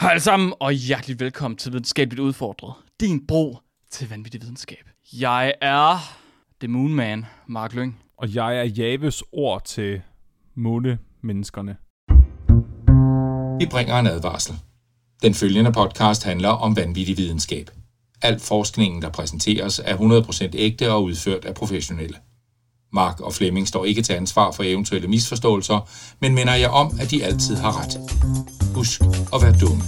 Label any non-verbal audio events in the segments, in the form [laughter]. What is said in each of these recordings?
Hej alle sammen, og hjertelig velkommen til Videnskabeligt Udfordret. Din bro til vanvittig videnskab. Jeg er The Moon Man, Mark Lyng. Og jeg er Javes ord til månemenneskerne. Vi bringer en advarsel. Den følgende podcast handler om vanvittig videnskab. Al forskningen, der præsenteres, er 100% ægte og udført af professionelle. Mark og Flemming står ikke til ansvar for eventuelle misforståelser, men minder jeg om, at de altid har ret. Husk at være dumme.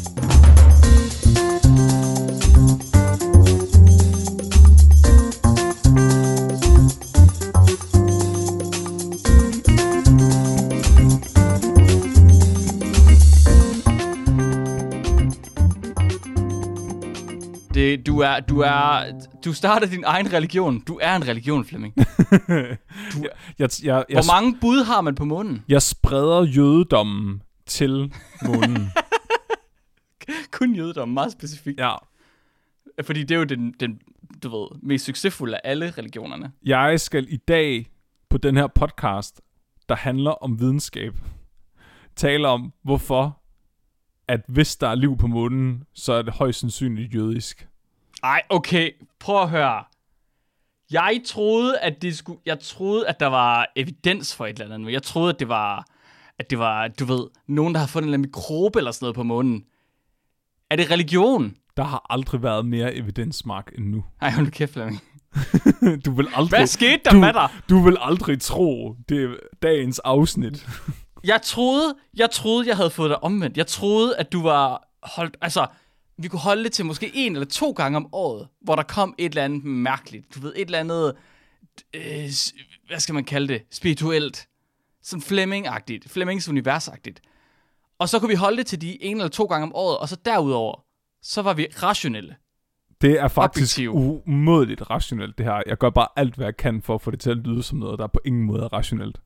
Du er, du er, du starter din egen religion. Du er en religion, Flemming. [laughs] Jeg, jeg, jeg, Hvor mange bud har man på månen? jeg spreder jødedommen til månen. [laughs] Kun jødedom, meget specifikt. ja. Fordi det er jo den, den du ved, mest succesfulde af alle religionerne. Jeg skal i dag på den her podcast, der handler om videnskab, tale om, hvorfor at hvis der er liv på månen, så er det højst sandsynligt jødisk. Ej, okay. Prøv at høre. Jeg troede, at det skulle... Jeg troede, at der var evidens for et eller andet. Jeg troede, at det var... At det var, du ved, nogen, der har fundet en eller anden mikrobe eller sådan noget på månen. Er det religion? Der har aldrig været mere evidens, Mark, end nu. Ej, hold nu kæft, Flemming. [laughs] Du vil aldrig... Hvad skete der du, med dig? Du vil aldrig tro, det er dagens afsnit. Jeg troede, jeg troede, jeg havde fået dig omvendt. Jeg troede, at du var holdt... Altså, vi kunne holde det til måske en eller to gange om året, hvor der kom et eller andet mærkeligt. Du ved, et eller andet... Øh, hvad skal man kalde det? Spirituelt. Sådan Fleming-agtigt. Flemings univers-agtigt. Og så kunne vi holde det til de en eller to gange om året, og så derudover, så var vi rationelle. Det er faktisk Objektiv. umådeligt rationelt, det her. Jeg gør bare alt, hvad jeg kan for at få det til at lyde som noget, der på ingen måde er rationelt.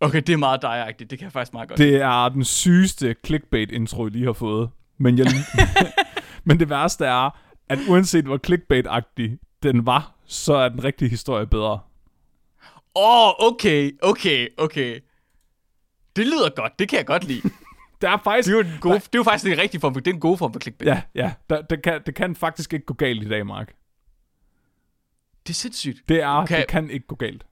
Okay, det er meget dig-agtigt. Det kan jeg faktisk meget godt. Det er den sygeste clickbait-intro, jeg lige har fået. Men, jeg, [laughs] men det værste er, at uanset hvor clickbait-agtig den var, så er den rigtige historie bedre. Åh, oh, okay, okay, okay. Det lyder godt. Det kan jeg godt lide. [laughs] Der er faktisk... Det er jo, en god, det er jo faktisk en rigtig form for, det er en god form for clickbait. Ja, ja. Der, det, kan, det kan faktisk ikke gå galt i dag, Mark. Det er sindssygt. Det er, Okay. det kan ikke gå galt.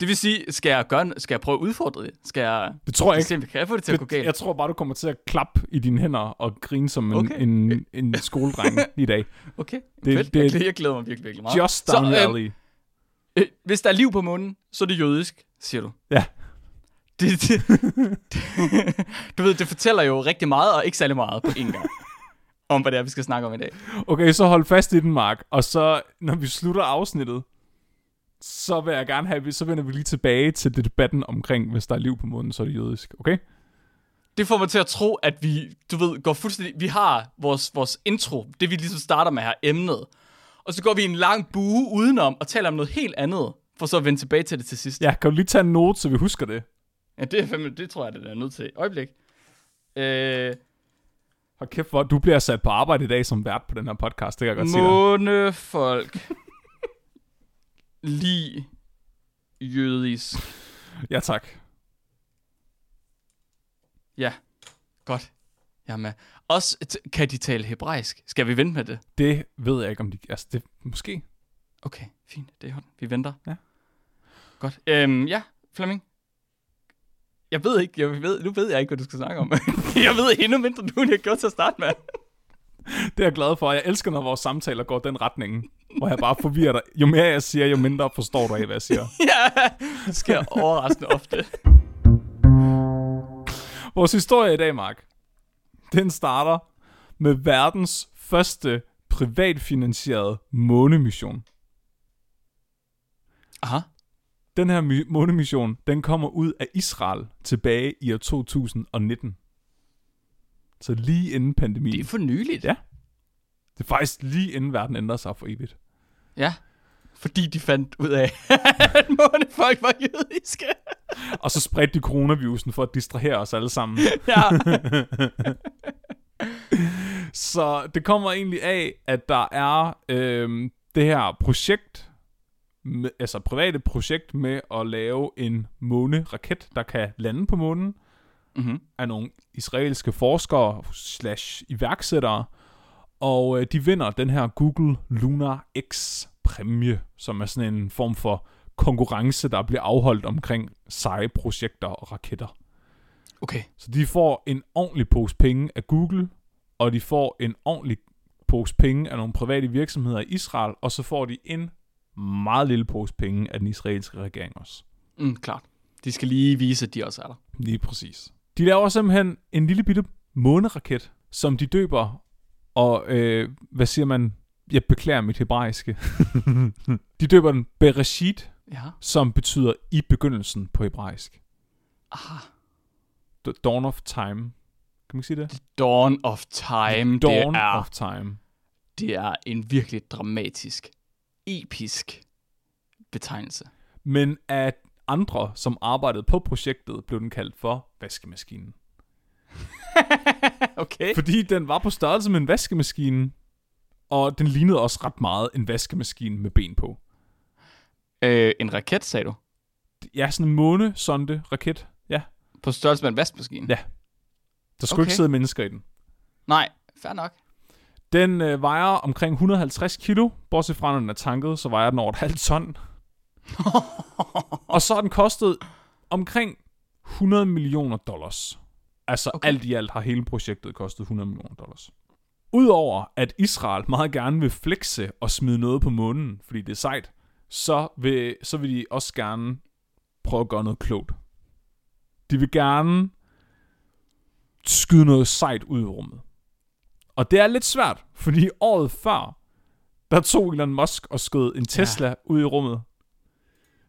Det vil sige, skal jeg, gøre, skal jeg prøve at udfordre det? Skal jeg Det tror jeg ikke. se, om jeg kan få det til at gå galt? jeg tror bare, du kommer til at klappe i dine hænder og grine som en, Okay. en, en skoledreng [laughs] i dag. Okay, Det- fedt. det- jeg, glæder, jeg glæder mig virkelig, virkelig meget. Just Så, down øhm, alley. øh, hvis der er liv på månen, så er det jødisk, siger du. Ja. [laughs] Det, det, [laughs] du ved, det fortæller jo rigtig meget, og ikke særlig meget på én gang. om hvad det er, vi skal snakke om i dag. Okay, så hold fast i den, Mark. Og så, når vi slutter afsnittet, så vil jeg gerne have, så vender vi lige tilbage til det debatten omkring, hvis der er liv på månen, så er det jødisk. Okay? Det får mig til at tro, at vi, du ved, går fuldstændig... Vi har vores, vores intro, det vi ligesom starter med her, emnet. Og så går vi en lang bue udenom og taler om noget helt andet, for så at vende tilbage til det til sidst. Ja, kan du lige tage en note, så vi husker det? Ja, det, er fandme, det tror jeg, det er nødt til. Øjeblik. Øh, Hold kæft, hvor du bliver sat på arbejde i dag som vært på den her podcast, det kan jeg godt sige dig. månefolk. Lige jødisk. Ja, tak. Ja, godt. Jeg er med. Også, t- kan de tale hebraisk? Skal vi vente med det? Det ved jeg ikke, om de... Altså, det måske. Okay, fint. Det er. Vi venter. Ja. Godt. Øhm, ja, Flemming. Jeg ved ikke, jeg ved, nu ved jeg ikke, hvad du skal snakke om. [laughs] jeg ved endnu mindre nu, end jeg gjorde til at starte med. Det er jeg glad for. Jeg elsker, når vores samtaler går den retning, hvor jeg bare forvirrer dig. Jo mere jeg siger, jo mindre forstår du af, hvad jeg siger. [laughs] ja, det sker overraskende ofte. Vores historie i dag, Mark, den starter med verdens første privatfinansierede månemission. Aha. Den her månemission, den kommer ud af Israel tilbage i år 2019. Så lige inden pandemien. Det er for nyligt. Ja. Det er faktisk lige inden verden ændrer sig for evigt. Ja. Fordi de fandt ud af, [laughs] at månefolk var jødiske. Og så spredte de coronavirusen for at distrahere os alle sammen. [laughs] ja. [laughs] Så det kommer egentlig af, at der er øhm, det her projekt, med, altså private projekt med at lave en måneraket, der kan lande på månen. Mm-hmm. af nogle israelske forskere slash iværksættere, og øh, de vinder den her Google Lunar X præmie, som er sådan en form for konkurrence, der bliver afholdt omkring seje projekter og raketter. Okay. Så de får en ordentlig pose penge af Google, og de får en ordentlig pose penge af nogle private virksomheder i Israel, og så får de en meget lille pose penge af den israelske regering også. Mm, klart. De skal lige vise, at de også er der. Lige præcis. De laver simpelthen en lille bitte måneraket, som de døber, og øh, hvad siger man? Jeg beklager mit hebraiske. [laughs] de døber den Bereshit, Ja. som betyder i begyndelsen på hebraisk. Ah. The Dawn of Time. Kan man ikke sige det? Dawn of Time. Dawn det, er, of Time. det er en virkelig dramatisk, episk betegnelse. Men af andre, som arbejdede på projektet, blev den kaldt for vaskemaskinen. [laughs] okay. Fordi den var på størrelse med en vaskemaskine, og den lignede også ret meget en vaskemaskine med ben på. Øh, en raket, sagde du? Ja, sådan en månesonde raket. Ja, På størrelse med en vaskemaskine? Ja. der skulle Okay. ikke sidde mennesker i den. Nej, fair nok. Den øh, vejer omkring 150 kilo, bortset fra når den er tanket, så vejer den over et halvt ton. Og så har den kostet omkring 100 millioner dollars. Altså Okay. alt i alt har hele projektet kostet 100 millioner dollars. Udover at Israel meget gerne vil flexe og smide noget på månen, fordi det er sejt, så vil, så vil de også gerne prøve at gøre noget klogt. De vil gerne skyde noget sejt ud i rummet. Og det er lidt svært, fordi året før, der tog Elon Musk og skød en Tesla ja. ud i rummet.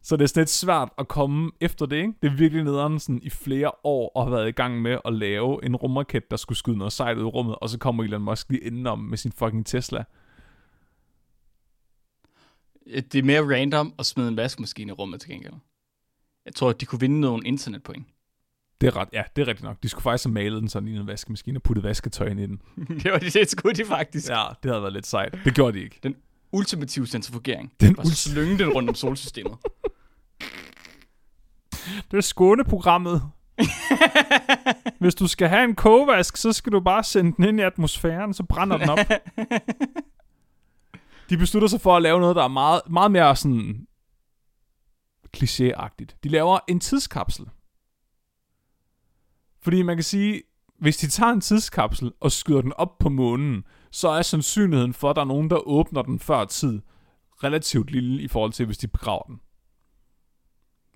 Så det er sådan lidt svært at komme efter det, ikke? Det er virkelig nederen sådan i flere år og har været i gang med at lave en rumraket, der skulle skyde noget sejt ud i rummet, og så kommer Elon Musk lige indenom med sin fucking Tesla. Det er mere random at smide en vaskemaskine i rummet til gengæld. Jeg tror, at de kunne vinde nogle internetpoint. Det er ret, ja, det er rigtigt nok. De skulle faktisk have malet den sådan i en vaskemaskine og puttet vasketøj ind i den. [laughs] det var det, det skulle de faktisk. Ja, det havde været lidt sejt. Det gjorde de ikke. Den ultimative centrifugering. Den Bare slynge den rundt om solsystemet. [laughs] Det er Skåne-programmet. [laughs] Hvis du skal have en kogevask, så skal du bare sende den ind i atmosfæren, så brænder den op. [laughs] De beslutter sig for at lave noget, der er meget, meget mere sådan klichéagtigt. De laver en tidskapsel. Fordi man kan sige, hvis de tager en tidskapsel og skyder den op på månen, så er sandsynligheden for, at der er nogen, der åbner den før tid, relativt lille i forhold til, hvis de begraver den.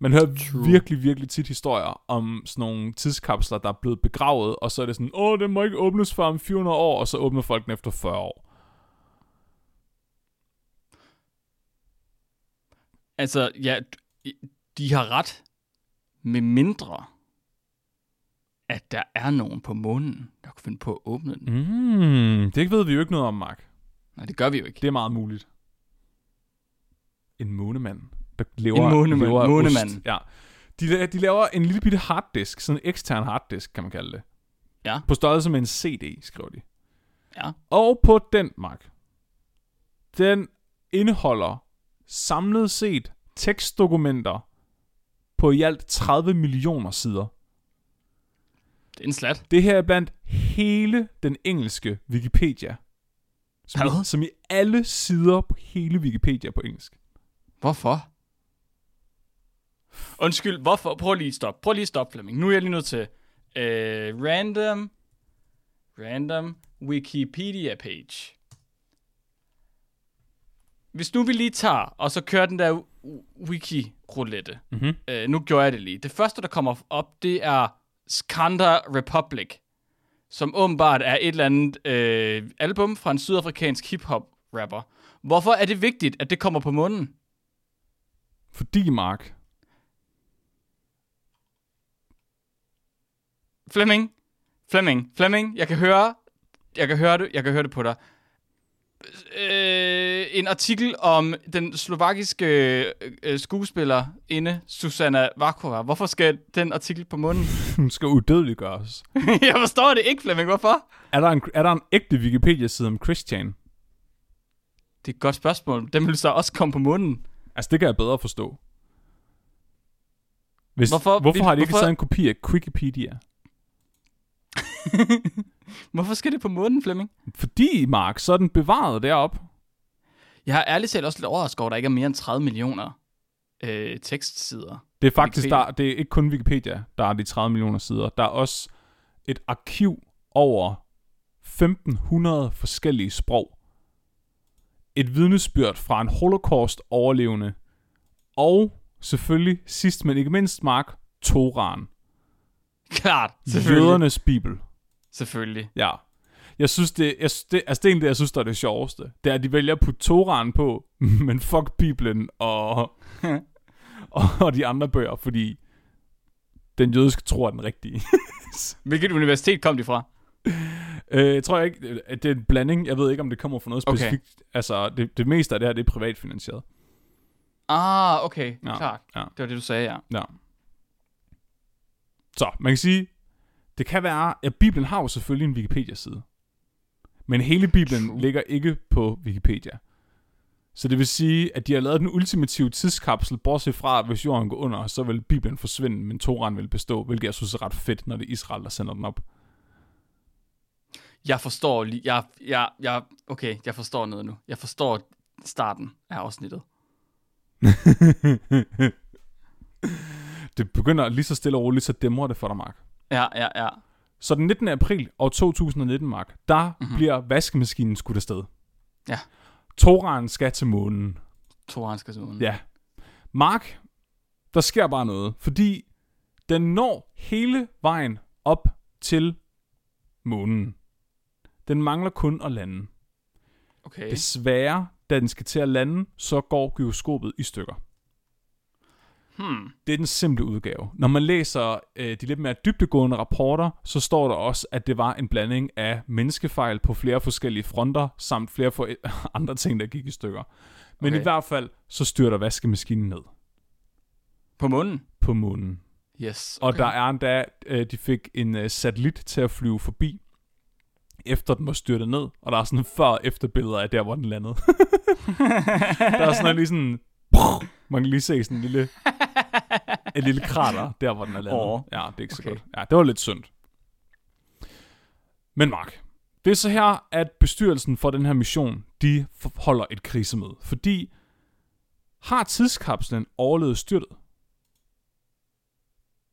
Man hører True. virkelig, virkelig tit historier om sådan nogle tidskapsler, der er blevet begravet, og så er det sådan, åh, den må ikke åbnes før om 400 år, og så åbner folk den efter 40 år. Altså, ja, de har ret. Med mindre, at der er nogen på månen, der kunne finde på at åbne den. Mm, det ved vi jo ikke noget om, Mark. Nej, det gør vi jo ikke. Det er meget muligt. En månemand, der lever, En månemand. lever Månemand. ost. Ja. De, de laver en lille bitte harddisk, sådan en ekstern harddisk, kan man kalde det. Ja. På størrelse med en CD, skriver de. Ja. Og på den, Mark, den indeholder samlet set tekstdokumenter på i alt 30 millioner sider. Det er en slat. Det her er blandt hele den engelske Wikipedia. Som, Hvad? i, som i alle sider på hele Wikipedia på engelsk. Hvorfor? Undskyld, hvorfor? Prøv lige at stoppe. Prøv lige at stoppe, Flemming. Nu er jeg lige nødt til øh, random, random Wikipedia page. Hvis nu vi lige tager, og så kører den der wiki-roulette. Mm-hmm. Øh, nu gjorde jeg det lige. Det første, der kommer op, det er Skanda Republic, som åbenbart er et eller andet øh, album fra en sydafrikansk hip-hop-rapper. Hvorfor er det vigtigt, at det kommer på munden? Fordi, Mark, Flemming, Flemming, Flemming, jeg kan høre, jeg kan høre det, jeg kan høre det på dig. Øh, en artikel om den slovakiske øh, skuespillerinde, Susanna Vakova. Hvorfor skal den artikel på munden? [laughs] hun skal udødeliggøres. [laughs] jeg forstår det ikke, Flemming. Hvorfor? Er der en, er der en ægte Wikipedia-side om Christian? Det er et godt spørgsmål. Den vil så også komme på munden. Altså, det kan jeg bedre forstå. Hvis, Hvorfor hvorfor vil- har de ikke hvorfor- taget en kopi af Wikipedia? [laughs] Hvorfor skal det på månen, Flemming? Fordi, Mark, så er den bevaret derop. Jeg har ærligt talt også lidt overrasket over, at der ikke er mere end 30 millioner øh, tekstsider. Det er faktisk, Wikipedia. der, det er ikke kun Wikipedia, der er de 30 millioner sider. Der er også et arkiv over 1500 forskellige sprog. Et vidnesbyrd fra en holocaust-overlevende. Og selvfølgelig, sidst men ikke mindst, Mark, Toran. Klart, selvfølgelig. Jødernes bibel. Selvfølgelig. Ja. Jeg synes, det, jeg, det, altså det er egentlig det, jeg synes, der er det sjoveste. Det er, at de vælger at putte Toran på, [laughs] men fuck Bibelen og, [laughs] og, og de andre bøger, fordi den jødiske tro er den rigtige. [laughs] Hvilket universitet kom de fra? øh, jeg tror ikke, at det er en blanding. Jeg ved ikke, om det kommer fra noget Okay. specifikt. Altså, det, det meste af det her, det er privatfinansieret. Ah, okay. Ja, Klart. ja. Det var det, du sagde, ja. Ja. Så, man kan sige, det kan være, at Bibelen har jo selvfølgelig en Wikipedia-side. Men hele Bibelen True. ligger ikke på Wikipedia. Så det vil sige, at de har lavet den ultimative tidskapsel, bortset fra, at hvis jorden går under, så vil Bibelen forsvinde, men Toran vil bestå, hvilket jeg synes er ret fedt, når det er Israel, der sender den op. Jeg forstår lige... Jeg, jeg, jeg, okay, jeg forstår noget nu. Jeg forstår starten af afsnittet. [laughs] det begynder lige så stille og roligt, så dæmmer det for dig, Mark. Ja, ja, ja. Så den 19. april år 2019, Mark, der mm-hmm. bliver vaskemaskinen skudt afsted. Ja. Toran skal til månen. To han skal sådan. Ja. Mark, der sker bare noget, fordi den når hele vejen op til månen. Den mangler kun at lande. Okay. Desværre, da den skal til at lande, så går gyroskopet i stykker. Hmm. Det er den simple udgave. Når man læser øh, de lidt mere dybdegående rapporter, så står der også, at det var en blanding af menneskefejl på flere forskellige fronter, samt flere for [laughs] andre ting, der gik i stykker. Men Okay. i hvert fald, så styrter vaskemaskinen ned På munden? på månen. Yes. Og der er endda, øh, de fik en øh, satellit til at flyve forbi, efter den var styrtet ned. Og der er sådan før- og efterbilleder af der, hvor den landede. [laughs] der er sådan lige sådan... [laughs] Man kan lige se sådan en lille, et lille krater, der hvor den er landet. Åh. Ja, det er ikke så Okay. godt. Ja, det var lidt synd. Men Mark, det er så her, at bestyrelsen for den her mission, de holder et krisemøde. Fordi har tidskapslen overlevet styrtet?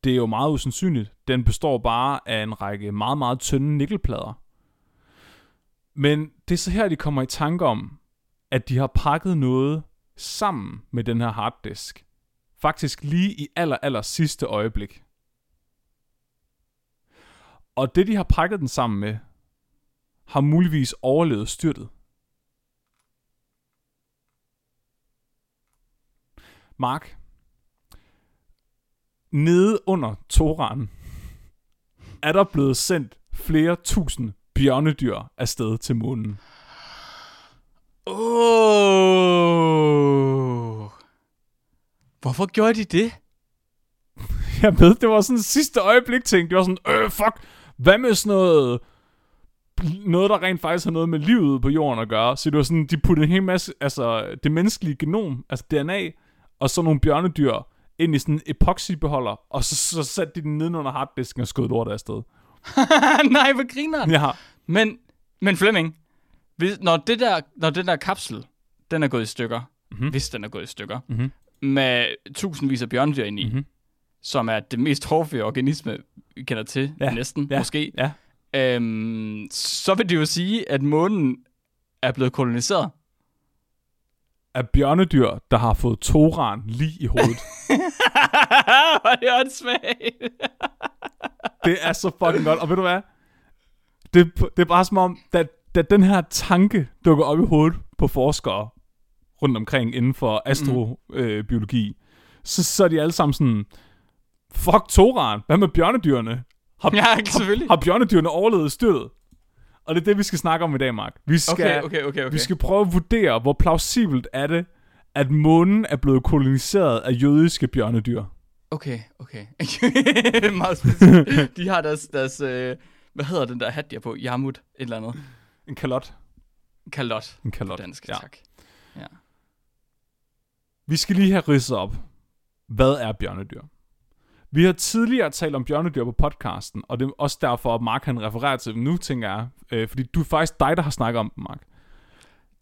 Det er jo meget usandsynligt. Den består bare af en række meget, meget tynde nikkelplader. Men det er så her, de kommer i tanke om, at de har pakket noget sammen med den her harddisk. Faktisk lige i aller, aller sidste øjeblik. Og det, de har pakket den sammen med, har muligvis overlevet styrtet. Mark, nede under Toran, er der blevet sendt flere tusind bjørnedyr afsted til månen. Oh. Hvorfor gjorde de det? [laughs] Jeg ved, det var sådan sidste øjeblik ting. Det var sådan, øh, fuck, hvad med sådan noget, noget, der rent faktisk har noget med livet på jorden at gøre. Så det var sådan, de puttede en hel masse, altså det menneskelige genom, altså DNA, og så nogle bjørnedyr ind i sådan en epoxybeholder, og så, så satte de den nedenunder harddisken og skød lortet afsted. [laughs] Nej, hvor griner Ja, Men, men Flemming, hvis, når, det der, når den der kapsel, den er gået i stykker, mm-hmm. hvis den er gået i stykker, Mhm. Med tusindvis af bjørnedyr inde i, Mhm. som er det mest hårdføre organisme, vi kender til, Ja, ja. næsten, ja, måske, ja. øhm, så vil det jo sige, at månen er blevet koloniseret. af bjørnedyr, der har fået toran lige i hovedet. [laughs] Hvor er det åndssvagt. Det er så fucking godt. Og ved du hvad? Det, det er bare som om, da, da den her tanke dukker op i hovedet på forskere rundt omkring inden for astrobiologi, øh, biologi, så, så er de alle sammen sådan, fuck Toran, hvad med bjørnedyrene? Har, Ja, har, selvfølgelig. har bjørnedyrene overlevet styrtet? Og det er det, vi skal snakke om i dag, Mark. Vi skal, Okay, okay, okay, okay. vi skal prøve at vurdere, hvor plausibelt er det, at månen er blevet koloniseret af jødiske bjørnedyr. Okay, okay. [laughs] Meget specifikt. De har deres, deres øh, hvad hedder den der hat, de har på? Yarmut, et eller andet. En kalot. Kalot. En kalot. dansk, ja. tak. Vi skal lige have ridset op. Hvad er bjørnedyr? Vi har tidligere talt om bjørnedyr på podcasten, og det er også derfor, at Mark han refererer til dem nu, tænker jeg. Øh, fordi du er faktisk dig, der har snakket om dem, Mark.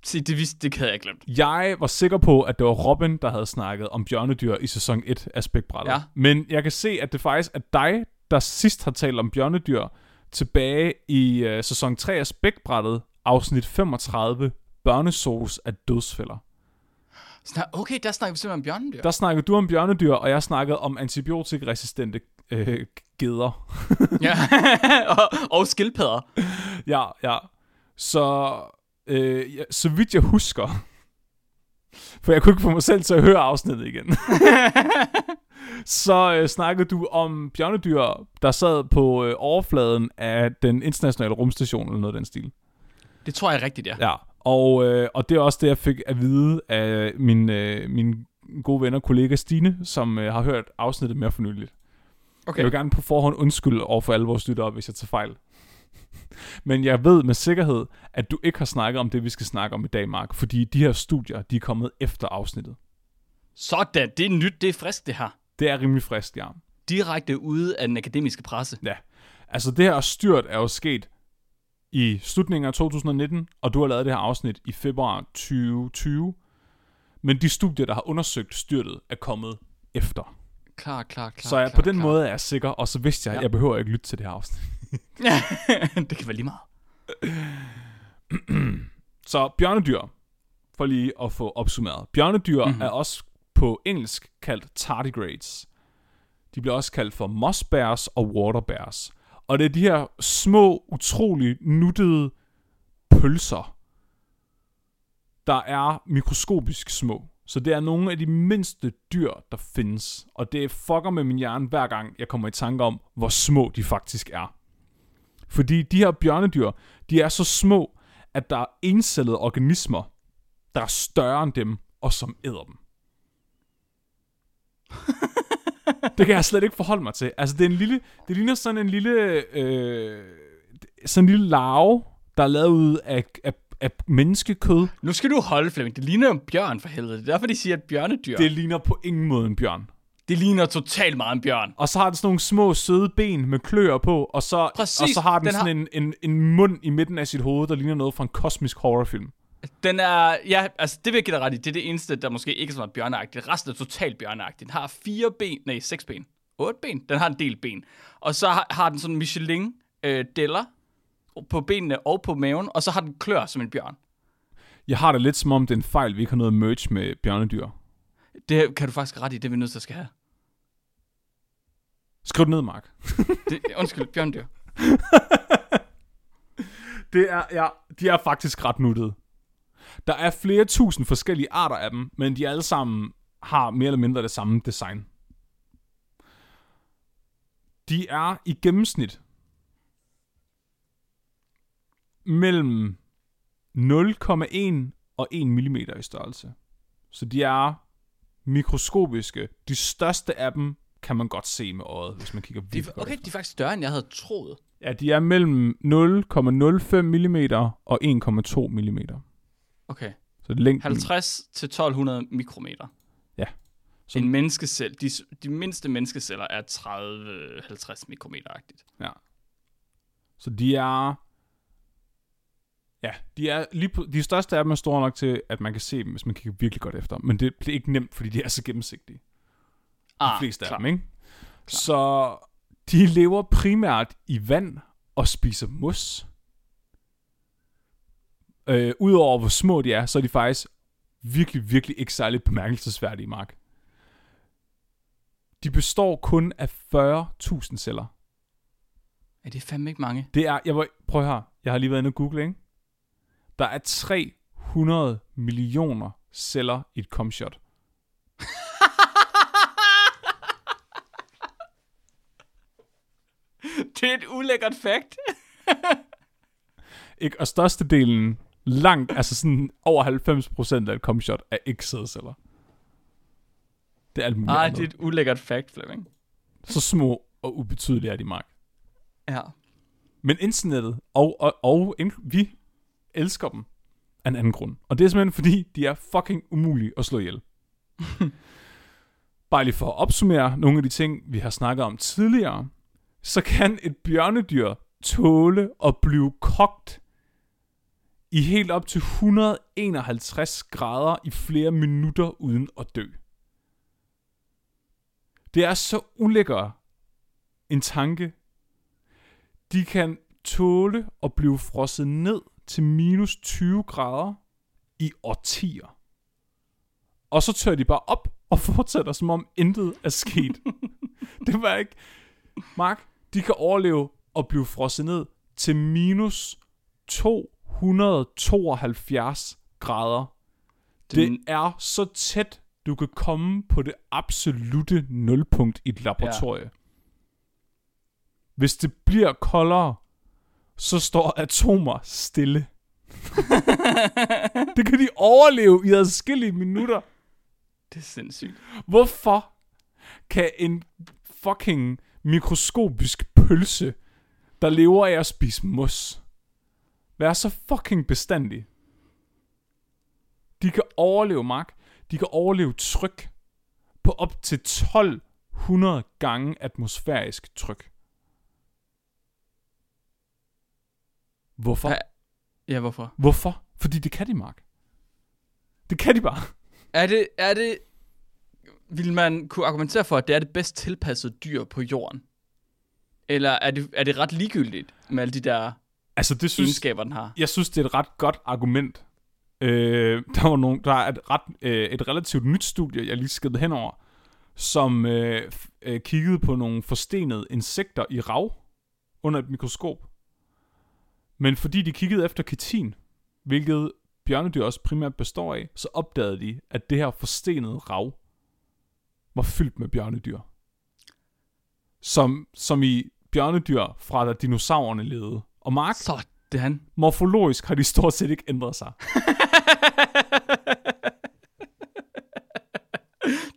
Se, det, vidste, det havde jeg glemt. Jeg var sikker på, at det var Robin, der havde snakket om bjørnedyr i sæson 1 af Spækbrættet. Ja. Men jeg kan se, at det faktisk er dig, der sidst har talt om bjørnedyr tilbage i uh, sæson 3 af Spækbrættet, afsnit 35, børnesås af dødsfælder. Snak, okay, der snakker vi simpelthen om bjørnedyr. Der snakkede du om bjørnedyr, og jeg snakkede om antibiotikaresistente øh, geder. Ja, [laughs] og, og skildpadder. ja, ja. Så, øh, ja, så vidt jeg husker, for jeg kunne ikke få mig selv til at høre afsnittet igen, [laughs] så øh, snakkede du om bjørnedyr, der sad på øh, overfladen af den internationale rumstation, eller noget af den stil. Det tror jeg er rigtigt, ja. Ja, og, øh, og det er også det, jeg fik at vide af min, øh, min gode venner kollega Stine, som øh, har hørt afsnittet mere for nyligt. Okay. Jeg vil gerne på forhånd undskylde over for alle vores lyttere, hvis jeg tager fejl. [laughs] Men jeg ved med sikkerhed, at du ikke har snakket om det, vi skal snakke om i dag, Mark. Fordi de her studier, de er kommet efter afsnittet. Sådan, det er nyt, det er frisk, det her. Det er rimelig frisk, ja. Direkte ude af den akademiske presse. Ja. Altså det her styrt er jo sket i slutningen af 2019, og du har lavet det her afsnit i februar 2020. Men de studier, der har undersøgt styrtet, er kommet efter. Klar, klar, klar. Så jeg, klar, på den klar. måde er jeg sikker, og så vidste jeg, at Ja. jeg behøver ikke lytte til det her afsnit. [laughs] det kan være lige meget. [clears throat] Så bjørnedyr, for lige at få opsummeret. Bjørnedyr Mhm. mm-hmm. er også på engelsk kaldt tardigrades. De bliver også kaldt for mossbears og waterbears. Og det er de her små, utrolig nuttede pølser, der er mikroskopisk små. Så det er nogle af de mindste dyr, der findes. Og det fucker med min hjerne hver gang, jeg kommer i tanke om, hvor små de faktisk er. Fordi de her bjørnedyr, de er så små, at der er encellede organismer, der er større end dem, og som æder dem. [laughs] [laughs] det kan jeg slet ikke forholde mig til. Altså, det er en lille... Det ligner sådan en lille... Øh, sådan en lille larve, der er lavet ud af, af, af menneskekød. Nu skal du holde, Flemming. Det ligner jo en bjørn for helvede. Det er derfor, de siger, at bjørnedyr. Det ligner på ingen måde en bjørn. det ligner totalt meget en bjørn. Og så har den sådan nogle små, søde ben med kløer på, og så, Præcis, og så har den, den sådan en, en, en mund i midten af sit hoved, der ligner noget fra en kosmisk horrorfilm. Den er, ja, altså det vil jeg give dig ret i. Det er det eneste, der måske ikke er så meget bjørneagtigt. Resten er totalt bjørneagtigt. Den har fire ben, nej, seks ben. Otte ben. Den har en del ben. Og så har, har den sådan Michelin øh, på benene og på maven, og så har den klør som en bjørn. Jeg har det lidt som om, det er en fejl, vi ikke har noget merch med bjørnedyr. Det kan du faktisk ret i, det er vi nødt til at skal have. Skriv det ned, Mark. [laughs] Det, undskyld, bjørndyr. [laughs] Det er, ja, de er faktisk ret nuttede. Der er flere tusind forskellige arter af dem, men de alle sammen har mere eller mindre det samme design. De er i gennemsnit mellem 0,1 og 1 mm i størrelse. Så de er mikroskopiske. De største af dem kan man godt se med øjet, hvis man kigger De, virkelig godt okay, de er faktisk større, end jeg havde troet. Ja, de er mellem 0,05 mm og 1,2 mm. Okay. Så længden... 50 til 1200 mikrometer. Ja. Så en menneskecelle, de, de mindste menneskeceller er 30-50 mikrometer-agtigt. Ja. Så de er... Ja, de er lige på, de største af dem er store nok til, at man kan se dem, hvis man kigger virkelig godt efter. Men det bliver ikke nemt, fordi de er så gennemsigtige. De Ah, fleste klar. af dem, ikke? Så de lever primært i vand og spiser mos. Øh, Udover hvor små de er, så er de faktisk virkelig, virkelig ikke særlig bemærkelsesværdige, Mark. De består kun af 40.000 celler. Er det fandme ikke mange? Det er, jeg var, prøv her, jeg har lige været inde og google, ikke? Der er 300 millioner celler i et comshot. [laughs] Det er et ulækkert fact. Ikke? Og størstedelen, langt, altså sådan over 90% af et comshot, er ikke sædceller. Det er alt muligt Nej, andet. det er et ulækkert fact, Flemming. Så små og ubetydelige er de, Mark. Ja. Men internettet og, og, og vi elsker dem af en anden grund. Og det er simpelthen fordi, de er fucking umulige at slå ihjel. [laughs] bare lige for at opsummere nogle af de ting, vi har snakket om tidligere, så kan et bjørnedyr tåle at blive kogt i helt op til 151 grader i flere minutter uden at dø. Det er så ulækker en tanke. De kan tåle at blive frosset ned til minus 20 grader i årtier. Og så tør de bare op og fortsætter, som om intet er sket. [laughs] det var ikke... Mark, de kan overleve at blive frosset ned til minus 272 grader. Det er så tæt, du kan komme på det absolute nulpunkt i et laboratorie. Ja. Hvis det bliver koldere, så står atomer stille. [laughs] det kan de overleve i adskillige minutter. Det er sindssygt. Hvorfor kan en fucking mikroskopisk pølse, der lever af at spise mos, være så fucking bestandig? De kan overleve, Mark. De kan overleve tryk på op til 1200 gange atmosfærisk tryk. Hvorfor? Ja. Ja, hvorfor? Hvorfor? Fordi det kan de, Mark. Det kan de bare. Er det, er det, vil man kunne argumentere for, at det er det bedst tilpassede dyr på jorden? Eller er det, er det ret ligegyldigt med alle de der Altså, det synes, egenskaber, den har? jeg synes, det er et ret godt argument. Øh, [laughs] der, var nogle, der er et, ret, øh, et relativt nyt studie, jeg lige skrevet henover, som øh, øh, kiggede på nogle forstenede insekter i rav under et mikroskop. Men fordi de kiggede efter kitin, hvilket bjørnedyr også primært består af, så opdagede de, at det her forstenede rav var fyldt med bjørnedyr. Som, som i bjørnedyr fra da dinosaurerne levede. Og Mark, Så det han. morfologisk har de stort set ikke ændret sig. [laughs]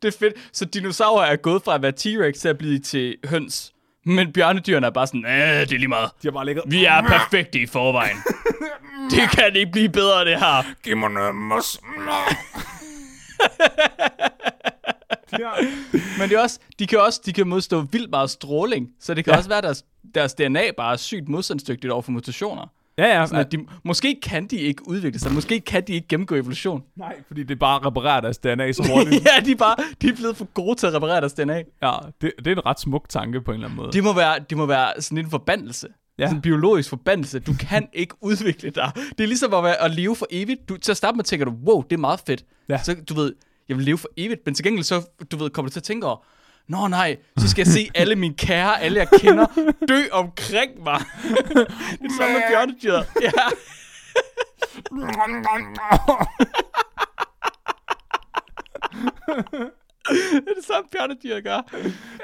Det er fedt. Så dinosaurer er gået fra at være T-Rex til at blive til høns. Men bjørnedyrene er bare sådan, Æh, det er lige meget. De har bare ligget... Vi er perfekte i forvejen. [laughs] det kan ikke blive bedre, det her. Giv mig noget mos. [laughs] ja. Men det er også, de kan også de kan modstå vildt meget stråling. Så det kan ja. også være, at deres, deres DNA bare er sygt modstandsdygtigt over for mutationer. Ja, ja. Sådan at de, måske kan de ikke udvikle sig. Måske kan de ikke gennemgå evolution. Nej, fordi det bare reparerer deres DNA så [laughs] hurtigt. ja, de er, bare, de er blevet for gode til at reparere deres DNA. ja, det, det er en ret smuk tanke på en eller anden måde. Det må være, det må være sådan en forbandelse. Ja. Ja. Sådan en biologisk forbandelse. Du kan [laughs] ikke udvikle dig. Det er ligesom at, være, at leve for evigt. Du, til at starte med tænker du, wow, det er meget fedt. Ja. Så du ved, jeg vil leve for evigt. Men til gengæld så, du ved, kommer du til at tænke over, Nå nej, så skal jeg se alle mine kære, alle jeg kender, dø omkring mig. [laughs] det er samme med bjørnedyret. Ja. det er det samme bjørnedyr gør.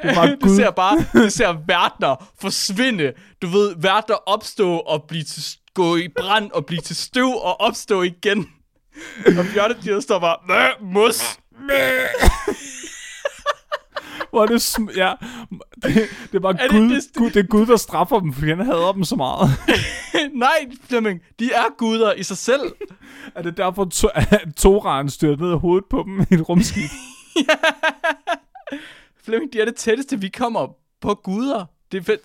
Det er det ser bare, det ser verdener forsvinde. Du ved, verdener opstå og blive til, gå i brand og blive til støv og opstå igen. Og bjørnedyret står bare, Mø, mus. Hvor det, sm- ja, det, det bare [laughs] Er det Gud, det- Gud, det er Gud, der straffer dem, fordi han hader dem så meget. [laughs] Nej, Flemming, de er guder i sig selv. [laughs] er det derfor, to- at Toraen styrte ned i hovedet på dem i et rumskib? Flemming, de er det tætteste, vi kommer på guder. Det er fedt.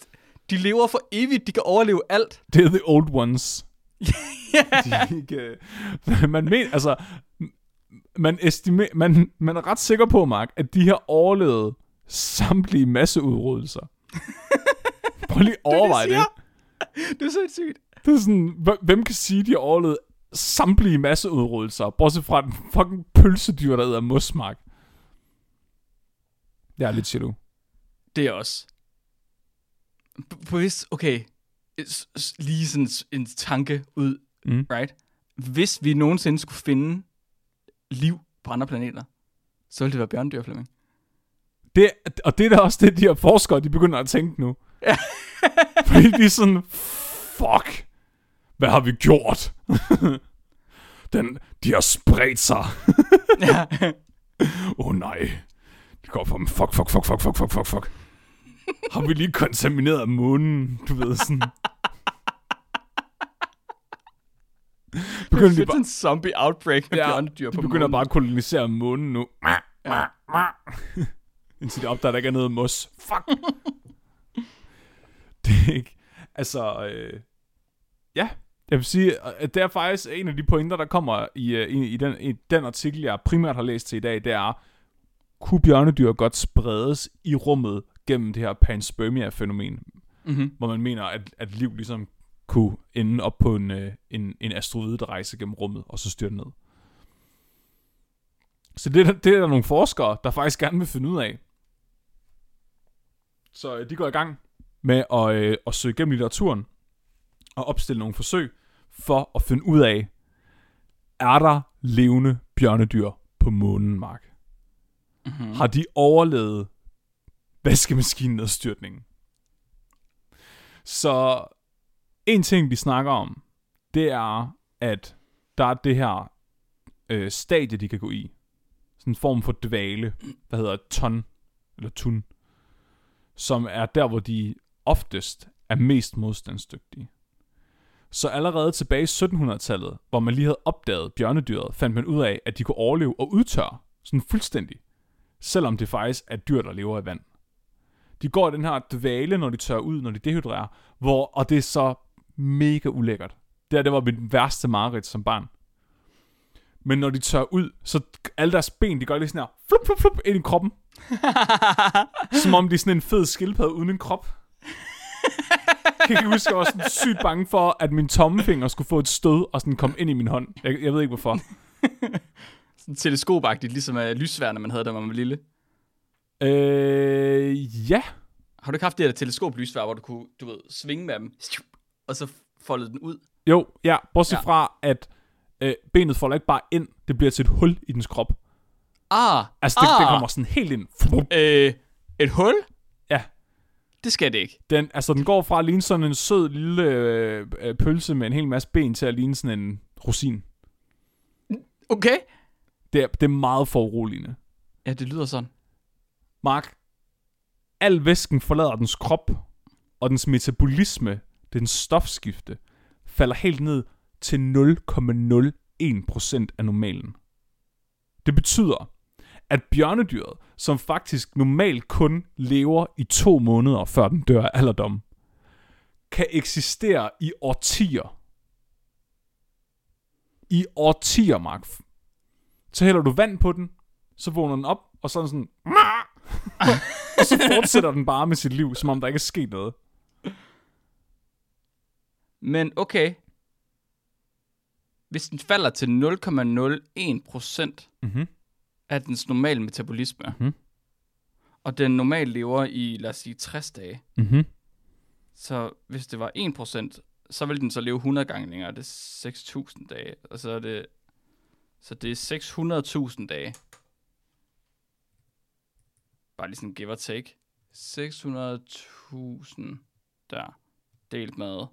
De lever for evigt, de kan overleve alt. Det er the old ones. De kan, man men, altså, man, estime, man, man er ret sikker på, Mark, at de har overlevet samtlige masseudryddelser. [laughs] Prøv lige at overveje det. Det er sindssygt. Det er sådan, hv- hvem kan sige, de har overlevet samtlige masseudryddelser, bortset fra den fucking pølsedyr, der hedder mosmark. Jeg er lidt jaloux. Det er også. Hvis, okay, lige sådan en tanke ud, Mm. right? Hvis vi nogensinde skulle finde liv på andre planeter, så ville det være bjørndyr, Flemming. Det, og det er da også det, de her forskere, de begynder at tænke nu. [laughs] Fordi de er sådan, fuck, hvad har vi gjort? [laughs] Den, de har spredt sig. [laughs] ja. Åh oh, nej. Det går for dem. Fuck, fuck, fuck, fuck, fuck, fuck, fuck, fuck. Har vi lige kontamineret månen? Du ved sådan. Begynder de Det er bare, sådan en zombie outbreak med Ja, bjørnedyr de på begynder månen. bare at kolonisere månen nu. Ja. Indtil de opdager, at der ikke er noget mos. Fuck! [laughs] det er ikke... Altså, øh, ja, jeg vil sige, at det er faktisk en af de pointer, der kommer i, øh, i, i, den, i den artikel, jeg primært har læst til i dag, det er, kunne bjørnedyr godt spredes i rummet gennem det her panspermia-fænomen, Mm-hmm. hvor man mener, at, at liv ligesom kunne ende op på en, øh, en, en asteroide, der rejser gennem rummet, og så styrte ned. Så det, der- det er der nogle forskere, der faktisk gerne vil finde ud af. Så øh, de går i gang med at, øh, at søge gennem litteraturen og opstille nogle forsøg for at finde ud af, er der levende bjørnedyr på månen, Mark? Mm-hmm. Har de overlevet vaskemaskinen nedstyrtningen? Så en ting, de snakker om, det er, at der er det her øh, stadie, de kan gå i. Sådan en form for dvale, der hedder ton, eller tun, som er der, hvor de oftest er mest modstandsdygtige. Så allerede tilbage i 1700-tallet, hvor man lige havde opdaget bjørnedyret, fandt man ud af, at de kunne overleve og udtørre, sådan fuldstændig, selvom det faktisk er dyr, der lever i vand. De går i den her dvale, når de tør ud, når de dehydrerer, hvor, og det er så mega ulækkert. Det her, det var mit værste mareridt som barn. Men når de tørrer ud, så alle deres ben, de gør lige sådan her, flup, flup, flup, ind i kroppen. [laughs] som om de er sådan en fed skildpadde uden en krop. Jeg kan huske, jeg var sådan sygt bange for, at min tommefinger skulle få et stød og sådan komme ind i min hånd. Jeg, jeg ved ikke hvorfor. Sådan teleskopagtigt, ligesom uh, lysværende, man havde, da man var lille. Øh, ja. Har du ikke haft det her teleskoplysvær, hvor du kunne, du ved, svinge med dem, og så foldede den ud? Jo, ja, bortset ja. fra, at øh, benet folder ikke bare ind, det bliver til et hul i dens krop. Ah, Altså, det, ah, det kommer sådan helt ind. Øh, et hul? Ja, Det skal det ikke. den, altså, den går fra at ligne sådan en sød lille øh, øh, pølse med en hel masse ben til at ligne sådan en rosin. Okay. Det er, det er meget foruroligende. Ja, det lyder sådan. Mark, al væsken forlader dens krop, og dens metabolisme, dens stofskifte, falder helt ned til 0,01% af normalen. Det betyder, at bjørnedyret, som faktisk normalt kun lever i to måneder, før den dør af alderdom, kan eksistere i årtier. I årtier, Mark. Så hælder du vand på den, så vågner den op, og så er den sådan... [laughs] og så fortsætter den bare med sit liv, som om der ikke er sket noget. Men okay. Hvis den falder til 0,01 procent Mhm. af dens normale metabolisme, Mhm. og den normalt lever i, lad os sige, 60 dage, Mhm. så hvis det var 1 procent, så ville den så leve 100 gange længere. Det er 6.000 dage, og så er det, så det er 600.000 dage. Bare lige sådan give or take. 600.000 der, delt med,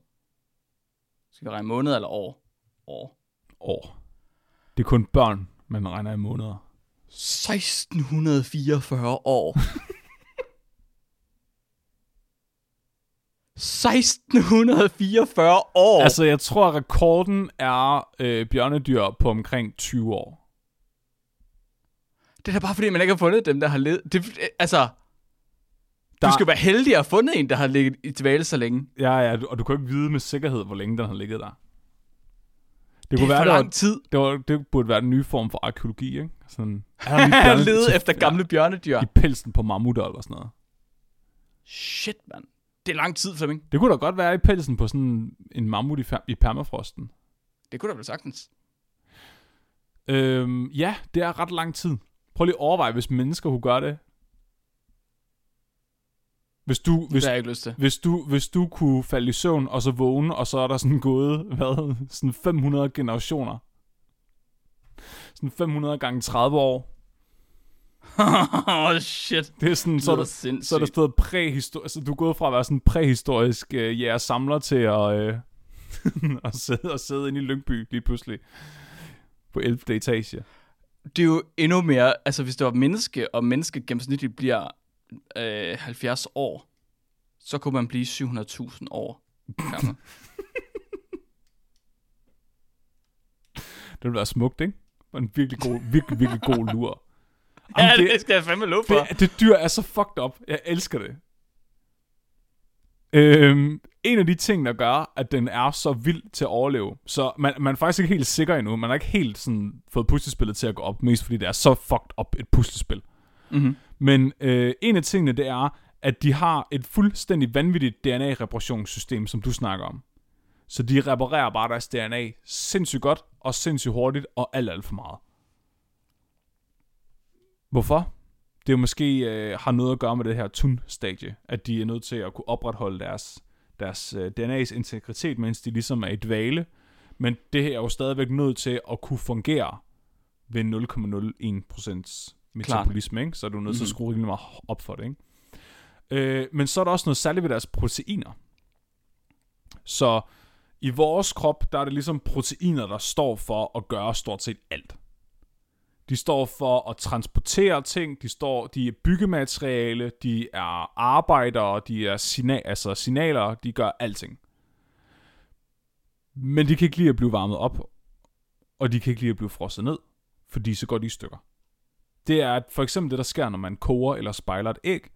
skal vi regne måned eller år? År. År. Det er kun børn, man regner i måneder. 1644 år. [laughs] 1644 år! Altså, jeg tror, at rekorden er øh, bjørnedyr på omkring 20 år. det er da bare fordi, man ikke har fundet dem, der har levet... Det, altså, Der, du skal være heldig at have fundet en, der har ligget i dvale så længe. Ja, ja, og du kan ikke vide med sikkerhed, hvor længe den har ligget der. Det, Det kunne er være, for det, lang tid. det, var, det burde være den nye form for arkeologi, ikke? Sådan, [laughs] bjørne- levet efter gamle bjørnedyr. I pelsen på mammutter eller sådan noget. Shit, mand. Det er lang tid, Flemming. Det kunne da godt være i pelsen på sådan en mammut i, i permafrosten. Det kunne da vel sagtens. Øhm, ja, det er ret lang tid. Prøv lige at overveje, hvis mennesker kunne gøre det. Hvis du, Hvis... Det har jeg ikke lyst til. hvis, du, hvis du kunne falde i søvn, og så vågne, og så er der sådan gået, hvad, sådan 500 generationer. Sådan 500 gange 30 år. [laughs] Oh, shit. Det er sådan, så er der, sindssygt. så er der stået præhistorisk, så du er gået fra at være sådan præhistorisk øh, jægersamler til at, øh, [laughs] at, sidde, at sidde inde i Lyngby lige pludselig på 11. etage. det er jo endnu mere, altså hvis det var menneske, og menneske gennemsnitligt bliver øh, 70 år, så kunne man blive 700.000 år gammel. [laughs] Det ville være smukt, ikke? Og en virkelig god, virkelig, virkelig god lur. [laughs] Ja, Jamen, det, det skal jeg fandme love for. det, det dyr er så fucked up. Jeg elsker det. Øhm, en af de ting, der gør, at den er så vild til at overleve, så man, man er faktisk ikke helt sikker endnu. Man har ikke helt sådan, fået puslespillet til at gå op, mest fordi det er så fucked up et puslespil. Mm-hmm. Men øh, en af tingene, det er, at de har et fuldstændig vanvittigt DNA-reparationssystem, som du snakker om. Så de reparerer bare deres DNA sindssygt godt, og sindssygt hurtigt, og alt, alt for meget. Hvorfor? Det er måske øh, har noget at gøre med det her tun-stadie, at de er nødt til at kunne opretholde deres, deres øh, DNA's integritet, mens de ligesom er i dvale. Men det her er jo stadigvæk nødt til at kunne fungere ved 0,01% metabolisme, ikke? så er du nødt til at Mhm. skrue rimelig meget op for det. Ikke? Øh, men så er der også noget særligt ved deres proteiner. Så i vores krop, der er det ligesom proteiner, der står for at gøre stort set alt. De står for at transportere ting, de, står, de er byggemateriale, de er arbejdere, de er signal, altså signaler, de gør alting. Men de kan ikke lide at blive varmet op, og de kan ikke lide at blive frosset ned, fordi så går de i stykker. Det er for eksempel det, der sker, når man koger eller spejler et æg.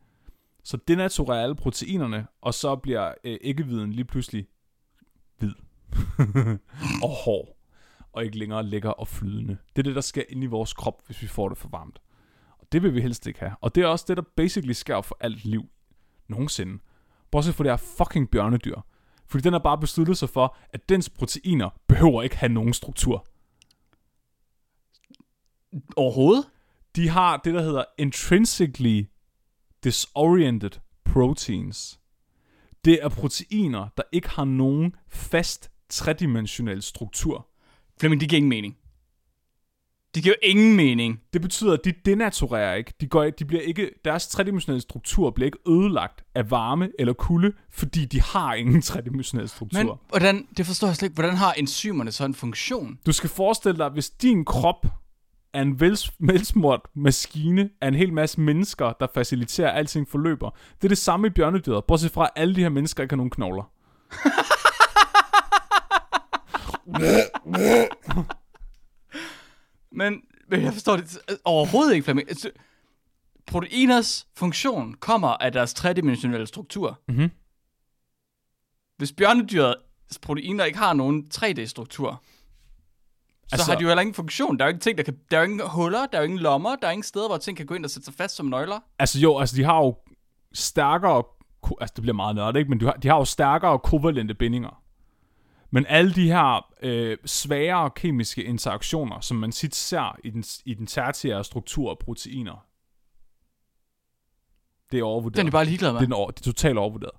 Så denaturerer alle proteinerne, og så bliver øh, æggehviden lige pludselig hvid [laughs] og hård, og ikke længere lækker og flydende. Det er det, der sker inde i vores krop, hvis vi får det for varmt. Og det vil vi helst ikke have. Og det er også det, der basically sker for alt liv nogensinde. Bortset fra det her fucking bjørnedyr. Fordi den har bare besluttet sig for, at dens proteiner behøver ikke have nogen struktur. Overhovedet? De har det, der hedder intrinsically disoriented proteins. Det er proteiner, der ikke har nogen fast tredimensionel struktur. Flemming, det giver ingen mening. Det giver ingen mening. Det betyder, at de denaturerer ikke. De, går, de bliver ikke. Deres tredimensionelle struktur bliver ikke ødelagt af varme eller kulde, fordi de har ingen tredimensionel struktur. Men hvordan, det forstår jeg slet ikke. Hvordan har enzymerne så en funktion? Du skal forestille dig, hvis din krop er en vels- velsmurt maskine af en hel masse mennesker, der faciliterer, at alting forløber. Det er det samme i bjørnedyret, bortset fra, at alle de her mennesker ikke har nogen knogler. Men, men jeg forstår det overhovedet ikke, Flemming. Altså, Proteiners funktion kommer af deres tredimensionelle struktur. Mhm. Hvis bjørnedyrets proteiner ikke har nogen 3D-struktur, så Altså- har de jo heller ingen funktion. Der er jo ikke ting, der kan, der er jo ingen huller, der er jo ingen lommer, der er ingen steder, hvor ting kan gå ind og sætte sig fast som nøgler. Altså jo, altså de har jo stærkere, altså det bliver meget nørdet, ikke? Men de har, de har jo stærkere kovalente bindinger. Men alle de her øh, svagere kemiske interaktioner, som man tit ser i den, i den tertiære struktur af proteiner, det er overvurderet. Den er bare ligeglade med. det, er den over, det er totalt overvurderet.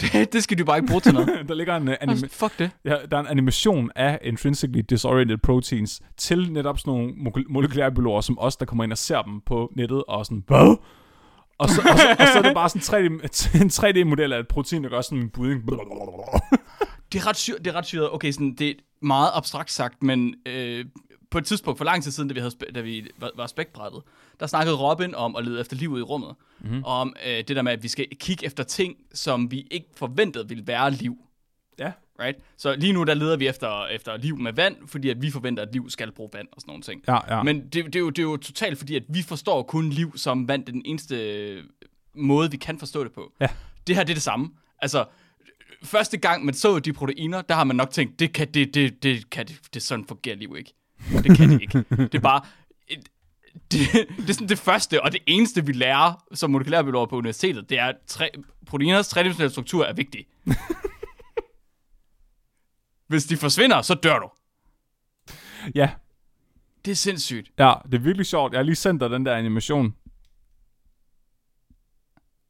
Det, det skal de bare ikke bruge til noget. [laughs] der ligger en, uh, anima- Fuck det. ja, der er en animation af intrinsically disoriented proteins til netop sådan nogle mo- molekylærbiologer som os, der kommer ind og ser dem på nettet og sådan, hvad? Og så, og, så, og så er det bare sådan [laughs] en 3D, en 3D-model af et protein, der gør sådan en budding. Det er ret syret. Det er ret syret. Okay, sådan, det er meget abstrakt sagt, men øh, på et tidspunkt for lang tid siden, da vi, havde, da vi var, var spækbrættet, der snakkede Robin om at lede efter livet i rummet. Mm-hmm. Om øh, det der med, at vi skal kigge efter ting, som vi ikke forventede ville være liv. Ja. Right? Så lige nu, der leder vi efter, efter liv med vand, fordi at vi forventer, at liv skal bruge vand og sådan nogle ting. Ja, ja. Men det, det, er jo, det er jo totalt fordi, at vi forstår kun liv som vand. Den eneste øh, måde, vi kan forstå det på. Ja. Det her, det er det samme. Altså, første gang man så de proteiner, der har man nok tænkt, det kan det, det, det kan det, det sådan fungerer liv ikke. Det kan det ikke. Det er bare, et, det, det er sådan det første og det eneste, vi lærer som molekylærbiologer på universitetet, det er, at tre, proteiners tredimensionelle struktur er vigtig. Hvis de forsvinder, så dør du. ja, Det er sindssygt. ja, det er virkelig sjovt. Jeg har lige sendt dig den der animation.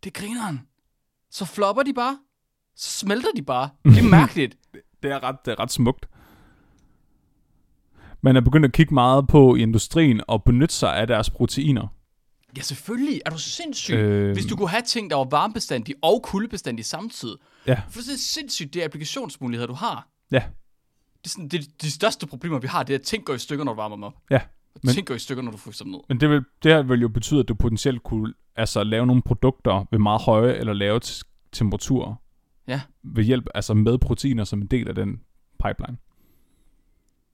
Det er grineren. Så flopper de bare. Så smelter de bare. Det er mærkeligt. [laughs] Det er ret, det er ret smukt. Man er begyndt at kigge meget på i industrien og benytte sig af deres proteiner. Ja, selvfølgelig. Er du sindssyg? Øhm. Hvis du kunne have ting, der var varmebestandige og kuldebestandige samtidig. Ja, For det er sindssygt, det er applikationsmuligheder, du har. ja, Det er sådan, det, de største problemer, vi har, det er, at ting går i stykker, når du varmer dem op. ja. Og Men- ting går i stykker, når du fryser dem ned. Men det, vil, det her vil jo betyde, at du potentielt kunne altså, lave nogle produkter ved meget høje eller lave temperaturer Ja, ved hjælp, altså med proteiner som en del af den pipeline.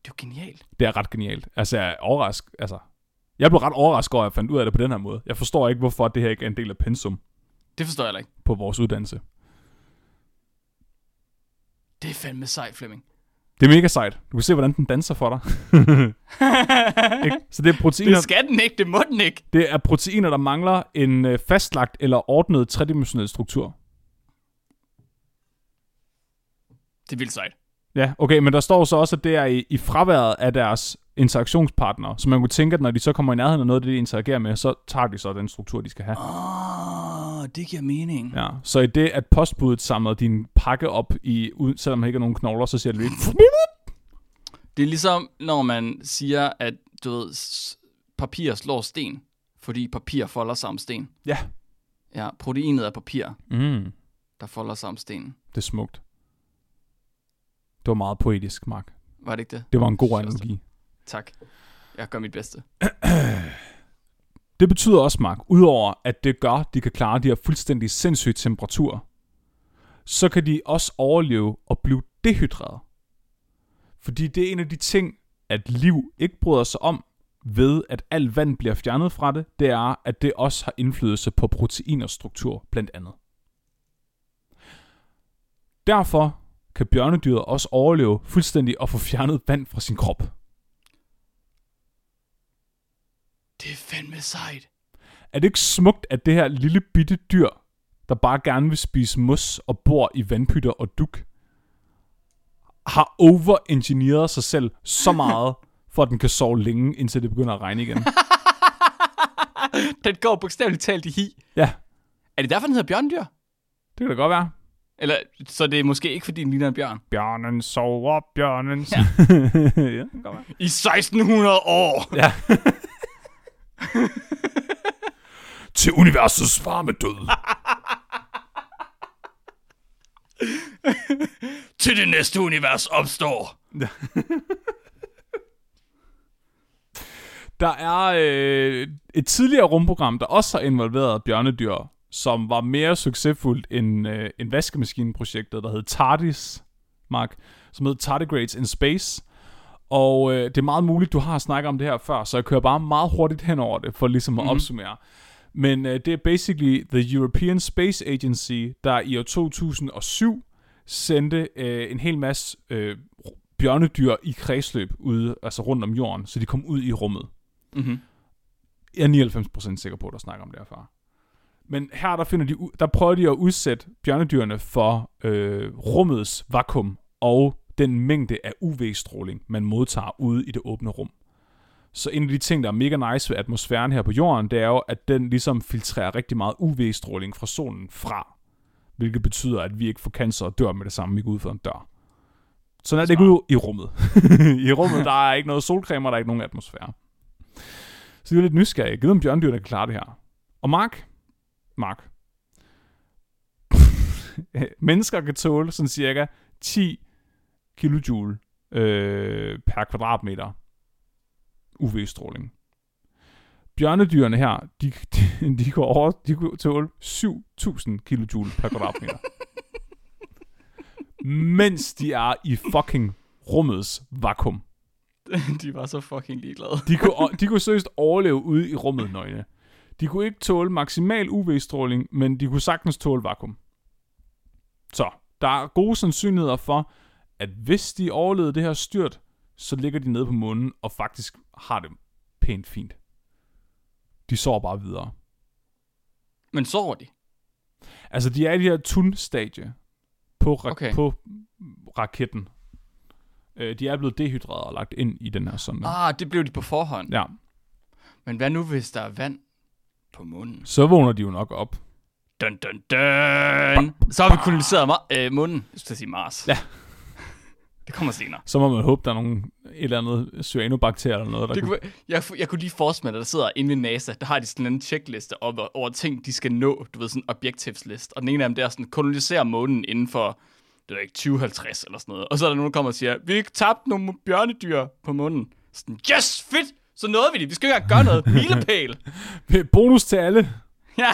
Det er jo genialt. Det er ret genialt. Altså, jeg er overrasket. Altså, Jeg blev ret overrasket over, at jeg fandt ud af det på den her måde. Jeg forstår ikke, hvorfor det her ikke er en del af pensum Det forstår jeg ikke. på vores uddannelse. Det er fandme sejt, Flemming. Det er mega sejt. Du kan se, hvordan den danser for dig. [laughs] Så det er proteiner, Det skal den ikke, det må den ikke. det er proteiner, der mangler en øh, fastlagt eller ordnet tredimensionel struktur. Det er vildt sejt. Ja, okay, men der står så også, at det er i, i fraværet af deres interaktionspartnere. Så man kunne tænke, at når de så kommer i nærheden af noget, det de interagerer med, så tager de så den struktur, de skal have. Åh, oh, det giver mening. Ja, så i det, at postbuddet samler din pakke op, i, selvom han ikke har nogen knogler, så siger det lige... Det er ligesom, når man siger, at du ved, papir slår sten, fordi papir folder om sten. Ja. Ja, proteinet er papir, Mm, der folder om stenen. det er smukt. Det var meget poetisk, Mark. Var det ikke det? Det var en god analogi. Tak. Jeg gør mit bedste. [clears throat] Det betyder også, Mark, udover at det gør, at de kan klare de her fuldstændig sindssyge temperaturer, så kan de også overleve og blive dehydreret. Fordi det er en af de ting, at liv ikke bryder sig om, ved at al vand bliver fjernet fra det, det er, at det også har indflydelse på proteiners struktur, blandt andet. Derfor kan bjørnedyret også overleve fuldstændig og få fjernet vand fra sin krop. Det er fandme sejt. Er det ikke smukt, at det her lille bitte dyr, der bare gerne vil spise mos og bor i vandpytter og duk, har overengineeret sig selv så meget, [laughs] for at den kan sove længe, indtil det begynder at regne igen. [laughs] Den går bogstaveligt talt i hi. Ja, Er det derfor, den hedder bjørndyr? det kan da godt være. Eller, så det er måske ikke, fordi den ligner en bjørn. Bjørnen sover, bjørnen ja. [laughs] ja, være. I 1600 år! Ja. Til universets varme død. Til det næste univers opstår. Der er øh, et tidligere rumprogram, der også har involveret bjørnedyr, som var mere succesfuldt end, øh, end vaskemaskineprojektet, der hed TARDIS, Mark, som hed Tardigrades in Space. Og øh, det er meget muligt, du har snakket om det her før, så jeg kører bare meget hurtigt hen over det, for ligesom at mm-hmm. opsummere. Men øh, det er basically The European Space Agency, der i år 2007 sendte øh, en hel masse øh, bjørnedyr i kredsløb ude, altså rundt om jorden, så de kom ud i rummet. Mm-hmm. Jeg er 99% sikker på, at der snakker om det herfra. Men her der, finder de, der prøver de at udsætte bjørnedyrene for øh, rummets vakuum og den mængde af UV-stråling, man modtager ude i det åbne rum. Så en af de ting, der er mega nice ved atmosfæren her på jorden, det er jo, at den ligesom filtrerer rigtig meget UV-stråling fra solen fra. Hvilket betyder, at vi ikke får cancer og dør med det samme, vi går ud for en dør. Sådan er det ikke ude i rummet. [laughs] I rummet, der er ikke noget solcreme, og der er ikke nogen atmosfære. Så jeg er lidt nysgerrig. Jeg ved, om bjørndyr, der kan klare det her. Og Mark? Mark. [laughs] Mennesker kan tåle sådan cirka 10 kilojoule øh, per kvadratmeter UV-stråling. Bjørnedyrene her, de, de, de, går over, de kunne tåle 7.000 kilojoule per kvadratmeter. mens de er i fucking rummets vakuum. [laughs] De var så fucking ligeglade. De kunne, de kunne seriøst overleve ude i rummet nøgne. De kunne ikke tåle maksimal UV-stråling, men de kunne sagtens tåle vakuum. Så, der er gode sandsynligheder for, at hvis de overlevede det her styrt, så ligger de nede på månen og faktisk har det pænt fint. De sover bare videre. Men sover de? Altså, de er i det her tun-stadie på, ra- Okay. på raketten. Øh, de er blevet dehydreret og lagt ind i den her sådan. Ah, det blev de på forhånd. Ja, Men hvad nu, hvis der er vand på munden? så vågner de jo nok op. Dun, dun, dun. Så har vi koloniseret ma- øh, munden. Jeg skulle sige Mars. Ja. [laughs] Det kommer senere. Så må man håbe, der er nogle, et eller andet cyanobakterier eller noget, der Det kunne... kunne, jeg, jeg kunne lige forestille mig, at der sidder inde ved NASA, der har de sådan en checkliste over, over ting, de skal nå. Du ved, sådan en objectives list. Og den ene af dem, det er sådan, kolonisere månen inden for, det ved ikke, 2050 eller sådan noget. Og så er der nogen, der kommer og siger, vi har tabt nogle bjørnedyr på månen. Sådan, yes, fedt! Så nåede vi det. Vi skal ikke engang gøre noget. Milepæl. [laughs] Bonus til alle. ja.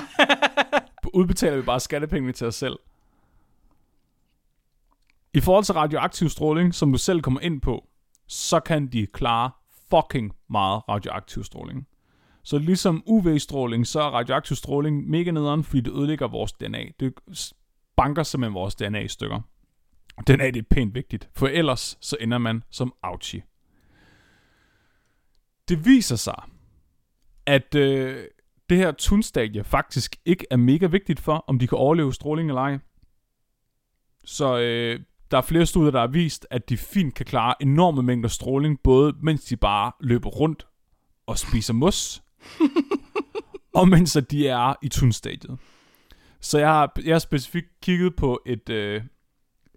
[laughs] Udbetaler vi bare skattepengene til os selv. I forhold til radioaktiv stråling, som du selv kommer ind på, så kan de klare fucking meget radioaktiv stråling. Så ligesom UV-stråling, så er radioaktiv stråling mega nederen, fordi det ødelægger vores DNA. Det banker simpelthen vores DNA i stykker. DNA det er pænt vigtigt, for ellers så ender man som Auchi. Det viser sig, at øh, det her tunstadie faktisk ikke er mega vigtigt for, om de kan overleve stråling eller ej. Så øh, der er flere studier, der har vist, at de fint kan klare enorme mængder stråling, både mens de bare løber rundt og spiser mos, [laughs] og mens at de er i tunstadiet. Så jeg har, jeg har specifikt kigget på et, øh,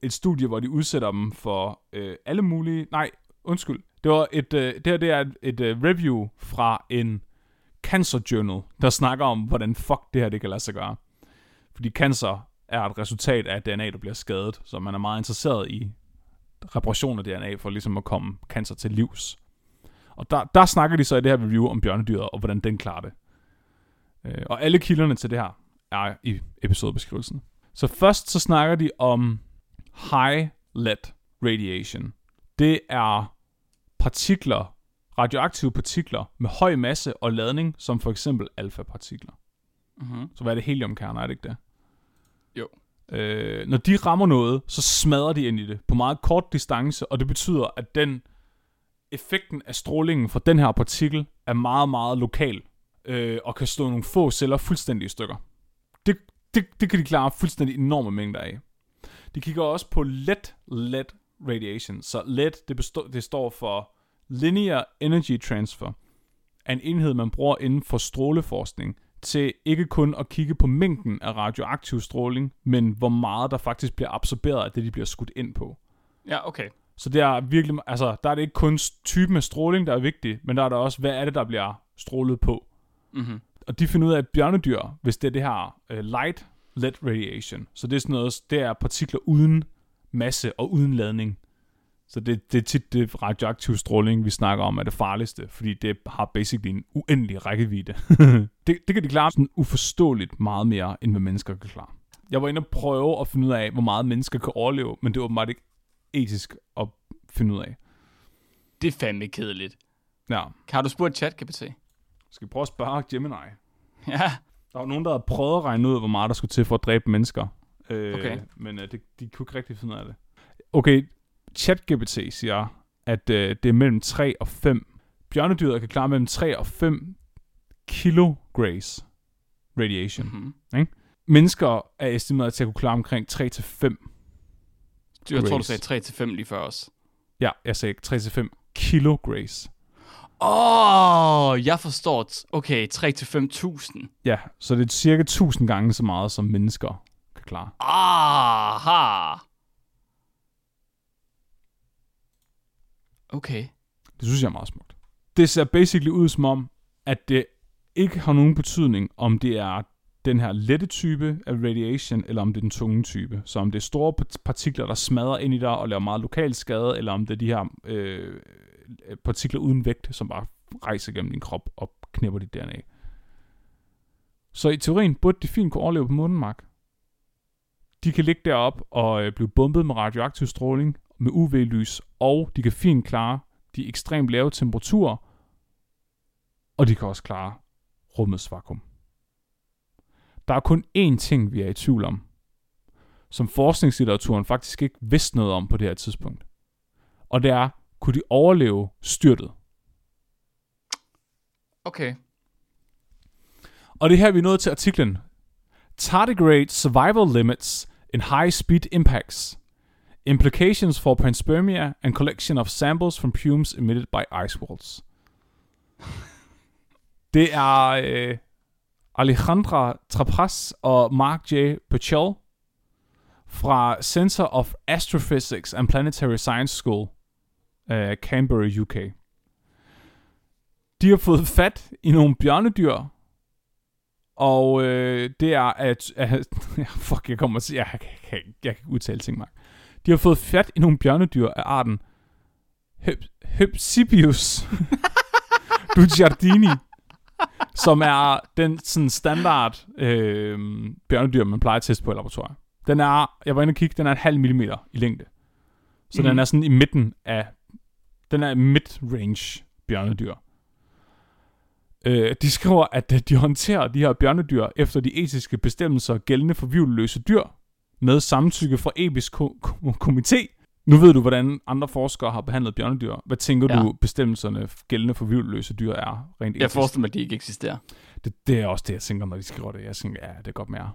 et studie, hvor de udsætter dem for øh, alle mulige... Nej, undskyld. Det var et, øh, det her det er et, et øh, review fra en Cancer Journal, der snakker om, hvordan fuck det her det kan lade sig gøre. Fordi cancer er et resultat af DNA, der bliver skadet, så man er meget interesseret i reparation af DNA for ligesom at komme cancer til livs. Og der, der snakker de så i det her review om bjørnedyret, og hvordan den klarer det. Øh, og alle kilderne til det her er i episodebeskrivelsen. Så først så snakker de om high lead radiation. Det er partikler, radioaktive partikler med høj masse og ladning, som for eksempel alfa-partikler. Mm-hmm. Så hvad er det heliumkerner, er det ikke det? Jo. Øh, når de rammer noget, så smadrer de ind i det på meget kort distance, og det betyder, at den effekten af strålingen fra den her partikel er meget, meget lokal, øh, og kan slå nogle få celler fuldstændig i stykker. Det, det, det kan de klare fuldstændig enorme mængder af. De kigger også på LED, LED radiation. Så LED, det, består, det står for Linear Energy Transfer, er en enhed, man bruger inden for stråleforskning, til ikke kun at kigge på mængden af radioaktiv stråling, men hvor meget der faktisk bliver absorberet af det, de bliver skudt ind på. Ja, okay. Så det er virkelig, altså, der er det ikke kun typen af stråling, der er vigtig, men der er der også, hvad er det, der bliver strålet på. Mm-hmm. Og de finder ud af, at bjørnedyr, hvis det er det her uh, light LED radiation, så det er sådan noget, det er partikler uden masse og uden ladning. Så det, det er tit det radioaktive stråling, vi snakker om, er det farligste, fordi det har basically en uendelig rækkevidde. [laughs] det, det kan de klare sådan uforståeligt meget mere, end hvad mennesker kan klare. Jeg var inde og prøve at finde ud af, hvor meget mennesker kan overleve, men det var åbenbart ikke etisk at finde ud af. Det er fandme kedeligt. Ja. Har du spurgt ChatGPT? Skal vi prøve at spørge Gemini? Ja. Der var nogen, der havde prøvet at regne ud, hvor meget der skulle til for at dræbe mennesker. Øh, Okay. Men øh, det, de kunne ikke rigtig finde ud af det. Okay, ChatGPT siger, at øh, det er mellem 3 og 5. Bjørnedyret kan klare mellem 3 og 5 kilo grace radiation. Mm-hmm. Mennesker er estimeret til at kunne klare omkring 3 til 5. Jeg tror, du sagde 3-5 lige før os. Ja, jeg sagde 3 til 5 kilo grace. Åh, oh, jeg forstår. Okay, 3-5.000. Ja, så det er cirka 1000 gange så meget, som mennesker kan klare. Aha. Okay. Det synes jeg er meget smukt. Det ser basically ud som om, at det ikke har nogen betydning, om det er den her lette type af radiation, eller om det er den tunge type. Så om det er store part- partikler, der smadrer ind i dig og laver meget lokal skade, eller om det er de her øh, partikler uden vægt, som bare rejser gennem din krop og knipper dit DNA. Så i teorien burde de fint kunne overleve på månen, Mark. De kan ligge deroppe og øh, blive bombet med radioaktiv stråling, med UV-lys, og de kan fint klare de ekstremt lave temperaturer, og de kan også klare rummets vakuum. Der er kun én ting, vi er i tvivl om, som forskningslitteraturen faktisk ikke vidste noget om på det her tidspunkt. Og det er, kunne de overleve styrtet? Okay. Og det er her, vi er nået til artiklen. Tardigrade survival limits in high speed impacts. Implications for panspermia and collection of samples from fumes emitted by ice walls. [laughs] Det er øh, Alejandra Trapas og Mark J. Pachel fra Center of Astrophysics and Planetary Science School, øh, Canberra, UK. De har fået fat i nogle bjørnedyr, og øh, det er at, at [laughs] fuck, jeg kommer til, jeg, jeg, jeg, jeg kan ikke udtale ting, Mark. De har fået fat i nogle bjørnedyr af arten Hyp- Hypsibius [laughs] dugiardini, som er den sådan standard øh, bjørnedyr, man plejer at teste på i laboratoriet. Den er, jeg var inde og kigge, den er et halv millimeter i længde. Så Mhm. den er sådan i midten af, den er mid-range bjørnedyr. Øh, de skriver, at øh, de håndterer de her bjørnedyr efter de etiske bestemmelser gældende for vivløse dyr, med samtykke fra episk ko- ko- komité. Nu ved du, hvordan andre forskere har behandlet bjørnedyr. Hvad tænker Ja. du, bestemmelserne gældende for vivløse dyr er rent Jeg etisk? forestiller mig, at de ikke eksisterer. Det, det er også det, jeg tænker, når de skriver det. Jeg tænker, ja, det er godt mere.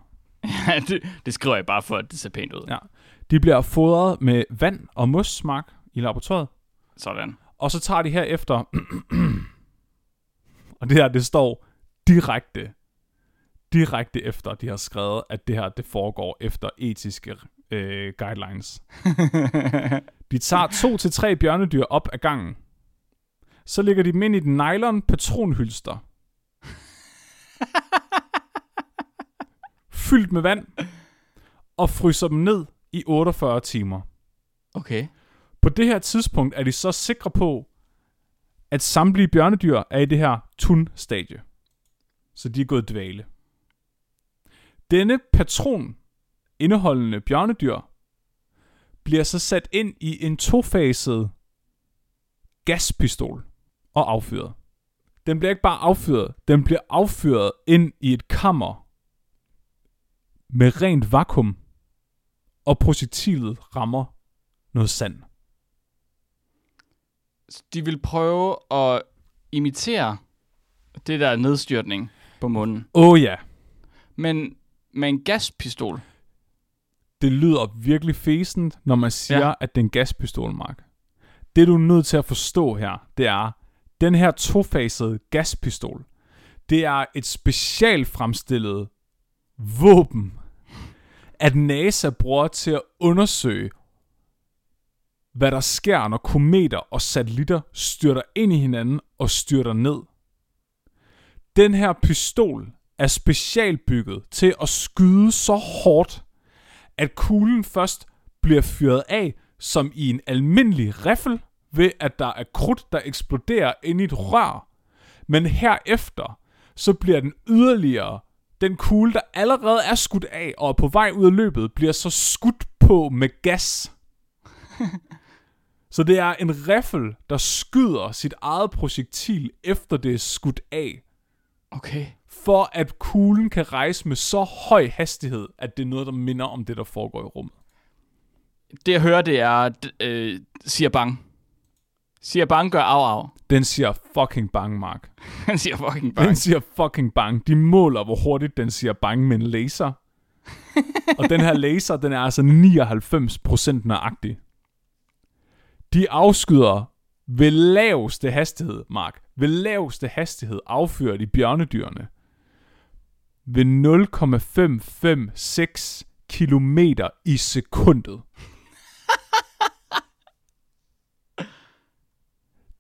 det, det skriver jeg bare for, at det ser pænt ud. Ja. De bliver fodret med vand og mosmark i laboratoriet. Sådan. Og så tager de her efter, og det her, det står direkte, direkte efter, de har skrevet, at det her, det foregår efter etiske øh, guidelines. [laughs] De tager to til tre bjørnedyr op ad gangen. Så lægger de dem ind i den nylon patronhylster. [laughs] Fyldt med vand. Og fryser dem ned i 48 timer. okay. På det her tidspunkt er de så sikre på, at samtlige bjørnedyr er i det her tun-stadie. Så de er gået i dvale. Denne patron indeholdende bjørnedyr bliver så sat ind i en tofaset gaspistol og affyret. Den bliver ikke bare affyret, den bliver affyret ind i et kammer med rent vakuum, og projektilet rammer noget sand. De vil prøve at imitere det der nedstyrtning på munden. Åh oh, ja, Men med en gaspistol. det lyder virkelig fæsent, når man siger, ja. at det er en gaspistol, Mark. Det du er nødt til at forstå her, det er, den her tofasede gaspistol, det er et specielt fremstillet våben, at NASA bruger til at undersøge, hvad der sker, når kometer og satellitter styrter ind i hinanden og styrter ned. Den her pistol er specialbygget til at skyde så hårdt, at kuglen først bliver fyret af som i en almindelig riffel, ved at der er krudt, der eksploderer ind i et rør. Men herefter, så bliver den yderligere, den kugle, der allerede er skudt af og er på vej ud af løbet, bliver så skudt på med gas. [laughs] så det er en riffel, der skyder sit eget projektil, efter det er skudt af Okay. for at kuglen kan rejse med så høj hastighed, at det er noget, der minder om det, der foregår i rummet. Det jeg hører, det er, øh, siger bang. Siger bang gør af af. [laughs] Den siger fucking bang, Mark. Han siger fucking Den bang. siger fucking bang. De måler, hvor hurtigt den siger bang med en laser. [laughs] og den her laser, den er altså 99% nøjagtig. De afskyder ved laveste hastighed, Mark. Ved laveste hastighed affyrer de bjørnedyrene. Ved 0,556 kilometer i sekundet. [laughs]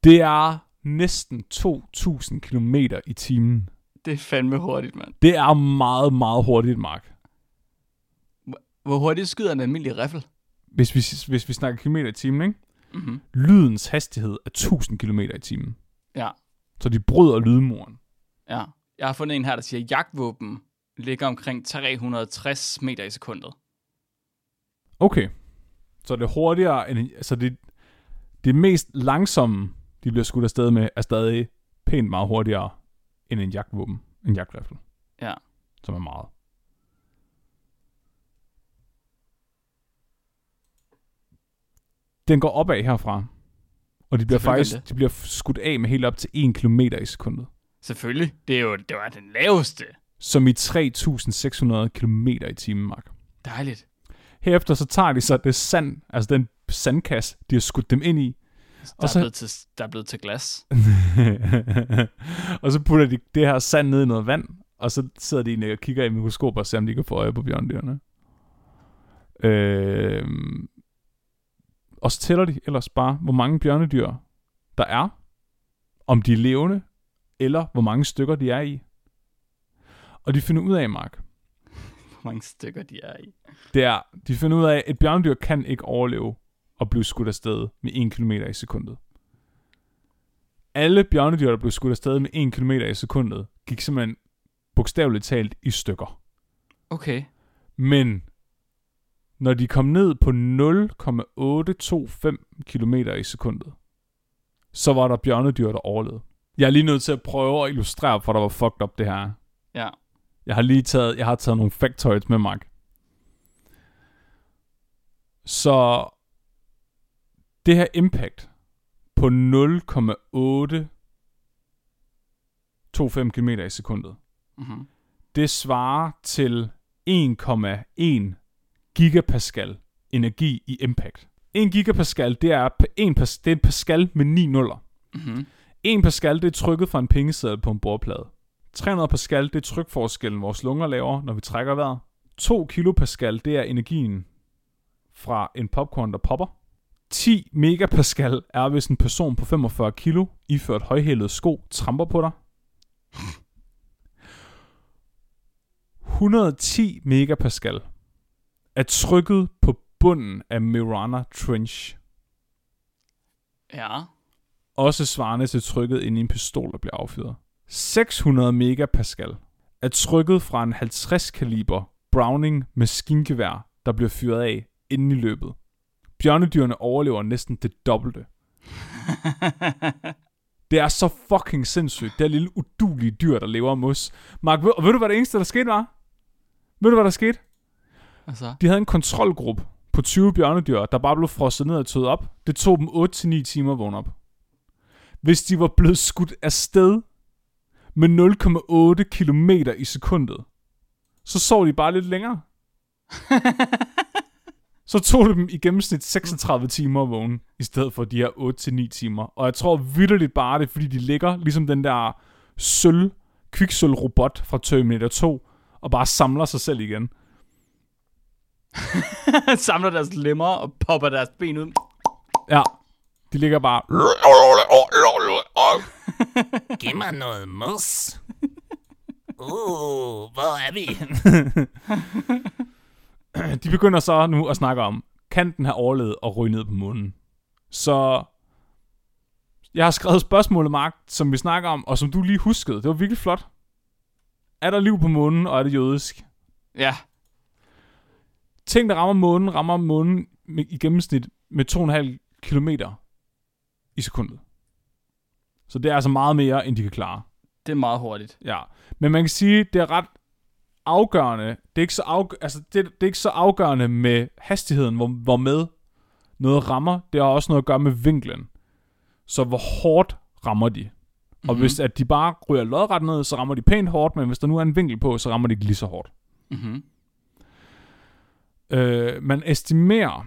Det er næsten 2.000 kilometer i timen. Det er fandme hurtigt, mand. Det er meget, meget hurtigt, Mark. Hvor hurtigt skyder en almindelig riffel? Hvis vi, hvis vi snakker kilometer i timen, ikke? Mm-hmm. Lydens hastighed er 1000 km i timen. Ja, Så de bryder lydmuren. ja. Jeg har fundet en her, der siger, at jagtvåben ligger omkring 360 meter i sekundet. Okay. Så det er hurtigere end... Så det, det mest langsomme, de bliver skudt afsted med, er stadig pænt meget hurtigere end en jagtvåben. En jagtrifle. Ja. Som er meget. Den går opad herfra. Og de bliver faktisk det. de bliver skudt af med helt op til 1 km i sekundet. Selvfølgelig. Det er jo det var den laveste. Som i 3.600 km i timen, Mark. Dejligt. Herefter så tager de så det sand, altså den sandkasse, de har skudt dem ind i, Der, Og er så- blevet til, der er blevet til glas. [laughs] og så putter de det her sand ned i noget vand, og så sidder de egentlig og kigger i mikroskop og ser, om de kan få øje på bjørndyrene. Øh, og så tæller de ellers bare, hvor mange bjørnedyr der er, om de er levende, eller hvor mange stykker de er i. Og de finder ud af, Mark, [laughs] Hvor mange stykker de er i. det er, de finder ud af, at et bjørnedyr kan ikke overleve og blive skudt afsted med 1 km i sekundet. Alle bjørnedyr, der blev skudt afsted med 1 km i sekundet, gik simpelthen bogstaveligt talt i stykker. Okay. Men når de kom ned på 0,825 km i sekundet, så var der bjørnedyr, der overlevede. Jeg er lige nødt til at prøve at illustrere, for der var fucked up det her. Ja. Jeg har lige taget, jeg har taget nogle factoids med mig. Så det her impact på 0,825 km i sekundet, Mm-hmm. det svarer til 1,1 gigapascal energi i impact. 1 gigapascal, det er, en pas, det er en pascal med 9 nuller. Mm-hmm. 1 pascal, det er trykket fra en pengeseddel på en bordplade. 300 pascal, det er trykforskellen, vores lunger laver, når vi trækker vejret. 2 kilopascal, det er energien fra en popcorn, der popper. 10 megapascal er, hvis en person på 45 kilo, iført højhælede sko, tramper på dig. [laughs] 110 megapascal er trykket på bunden af Mirana Trench. Ja. også svarende til trykket ind i en pistol, der bliver affyret. 600 megapascal er trykket fra en 50 kaliber Browning maskingevær, der bliver fyret af inden i løbet. Bjørnedyrene overlever næsten det dobbelte. [laughs] Det er så fucking sindssygt. Det er lille udulige dyr, der lever af mos. Mark, ved, og ved du, hvad det eneste, der skete var? Ved du, hvad der skete? Altså. De havde en kontrolgruppe på 20 bjørnedyr, der bare blev frosset ned og tøet op. Det tog dem 8-9 timer at vågne op. Hvis de var blevet skudt afsted med 0,8 km i sekundet, så sov de bare lidt længere. [laughs] så tog det dem i gennemsnit 36 timer at vågne, i stedet for de her 8-9 timer. Og jeg tror vidderligt bare, det fordi, de ligger ligesom den der sølv, kviksølv-robot fra Terminator 2, og bare samler sig selv igen. [laughs] Samler deres lemmer og popper deres ben ud. Ja, de ligger bare... [laughs] Giv mig noget mos. Uh, hvor er vi? [laughs] De begynder så nu at snakke om, kan den have overlevet og ryge ned på månen? Så jeg har skrevet spørgsmålet, Mark, som vi snakker om, og som du lige huskede. Det var virkelig flot. Er der liv på månen, og er det jødisk? Ja. Ting, der rammer månen, rammer månen med, i gennemsnit med 2,5 km i sekundet. Så det er altså meget mere, end de kan klare. Det er meget hurtigt. Ja, men man kan sige, det er ret afgørende. Det er ikke så, afg- altså, det, det er ikke så afgørende med hastigheden, hvor, hvor med noget rammer. Det har også noget at gøre med vinklen. Så hvor hårdt rammer de? Mm-hmm. Og hvis at de bare ryger lodret ned, så rammer de pænt hårdt, men hvis der nu er en vinkel på, så rammer de ikke lige så hårdt. Mm-hmm. Øh, man estimerer,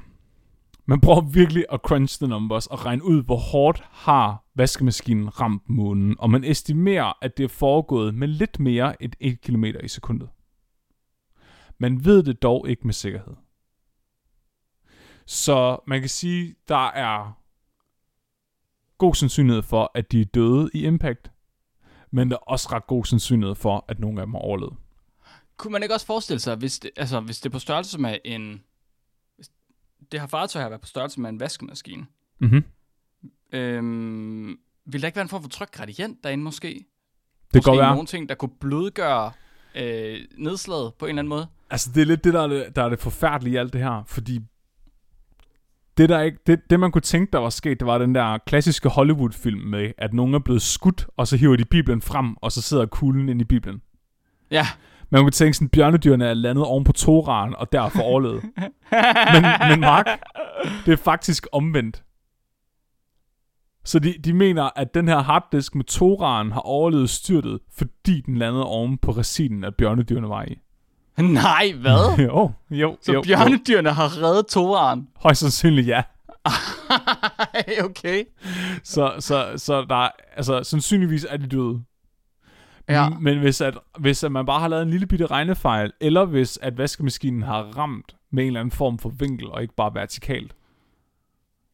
man prøver virkelig at crunch the numbers og regne ud, hvor hårdt har vaskemaskinen ramt månen, og man estimerer, at det er foregået med lidt mere end 1 km i sekundet. Man ved det dog ikke med sikkerhed. Så man kan sige, der er god sandsynlighed for, at de er døde i impact, men der er også ret god sandsynlighed for, at nogle af dem har overlevet. Kunne man ikke også forestille sig, hvis det, altså, hvis det er på størrelse med en... Hvis det her fartøj har været på størrelse med en vaskemaskine. Mm-hmm. Øhm, vil der ikke være en form for trykgradient derinde måske? Det måske kan være. nogle ting, der kunne blødgøre øh, nedslaget på en eller anden måde? Altså, det er lidt det, der er det, der er det forfærdelige i alt det her, fordi det, der ikke, det, det, man kunne tænke, der var sket, det var den der klassiske Hollywood-film med, at nogen er blevet skudt, og så hiver de Bibelen frem, og så sidder kuglen ind i Bibelen. Ja. Man kunne tænke sådan, bjørnedyrene er landet oven på Toraen, og derfor overlevet. men, men Mark, det er faktisk omvendt. Så de, de mener, at den her harddisk med Toraen har overlevet styrtet, fordi den landede oven på resinen, at bjørnedyrene var i. Nej, hvad? [laughs] jo, jo, Så jo, jo. bjørnedyrene har reddet toeren? Højst sandsynligt ja. [laughs] okay. Så, så, så der er, altså, sandsynligvis er de døde. Ja. Men hvis, at, hvis at man bare har lavet en lille bitte regnefejl, eller hvis at vaskemaskinen har ramt med en eller anden form for vinkel, og ikke bare vertikalt,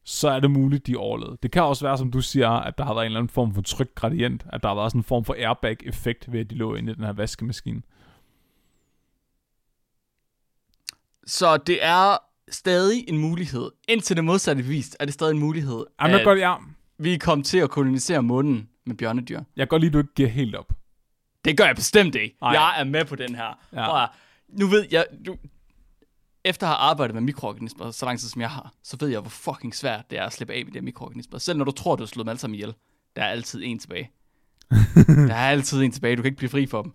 så er det muligt, de overlevede. Det kan også være, som du siger, at der har været en eller anden form for trykgradient, at der har været sådan en form for airbag-effekt ved, at de lå inde i den her vaskemaskine. Så det er stadig en mulighed. Indtil det modsatte vist, er det stadig en mulighed, Jamen, at godt, ja, vi kom til at kolonisere månen med bjørnedyr. jeg kan godt lide, at du ikke giver helt op. Det gør jeg bestemt ikke. Nej. Jeg er med på den her. Ja. Ja. Nu ved jeg, du, efter at have arbejdet med mikroorganismer så lang tid som jeg har, så ved jeg, hvor fucking svært det er at slippe af med de mikroorganismer. Selv når du tror, du har slået dem alle sammen ihjel, der er altid en tilbage. [laughs] der er altid en tilbage, du kan ikke blive fri for dem.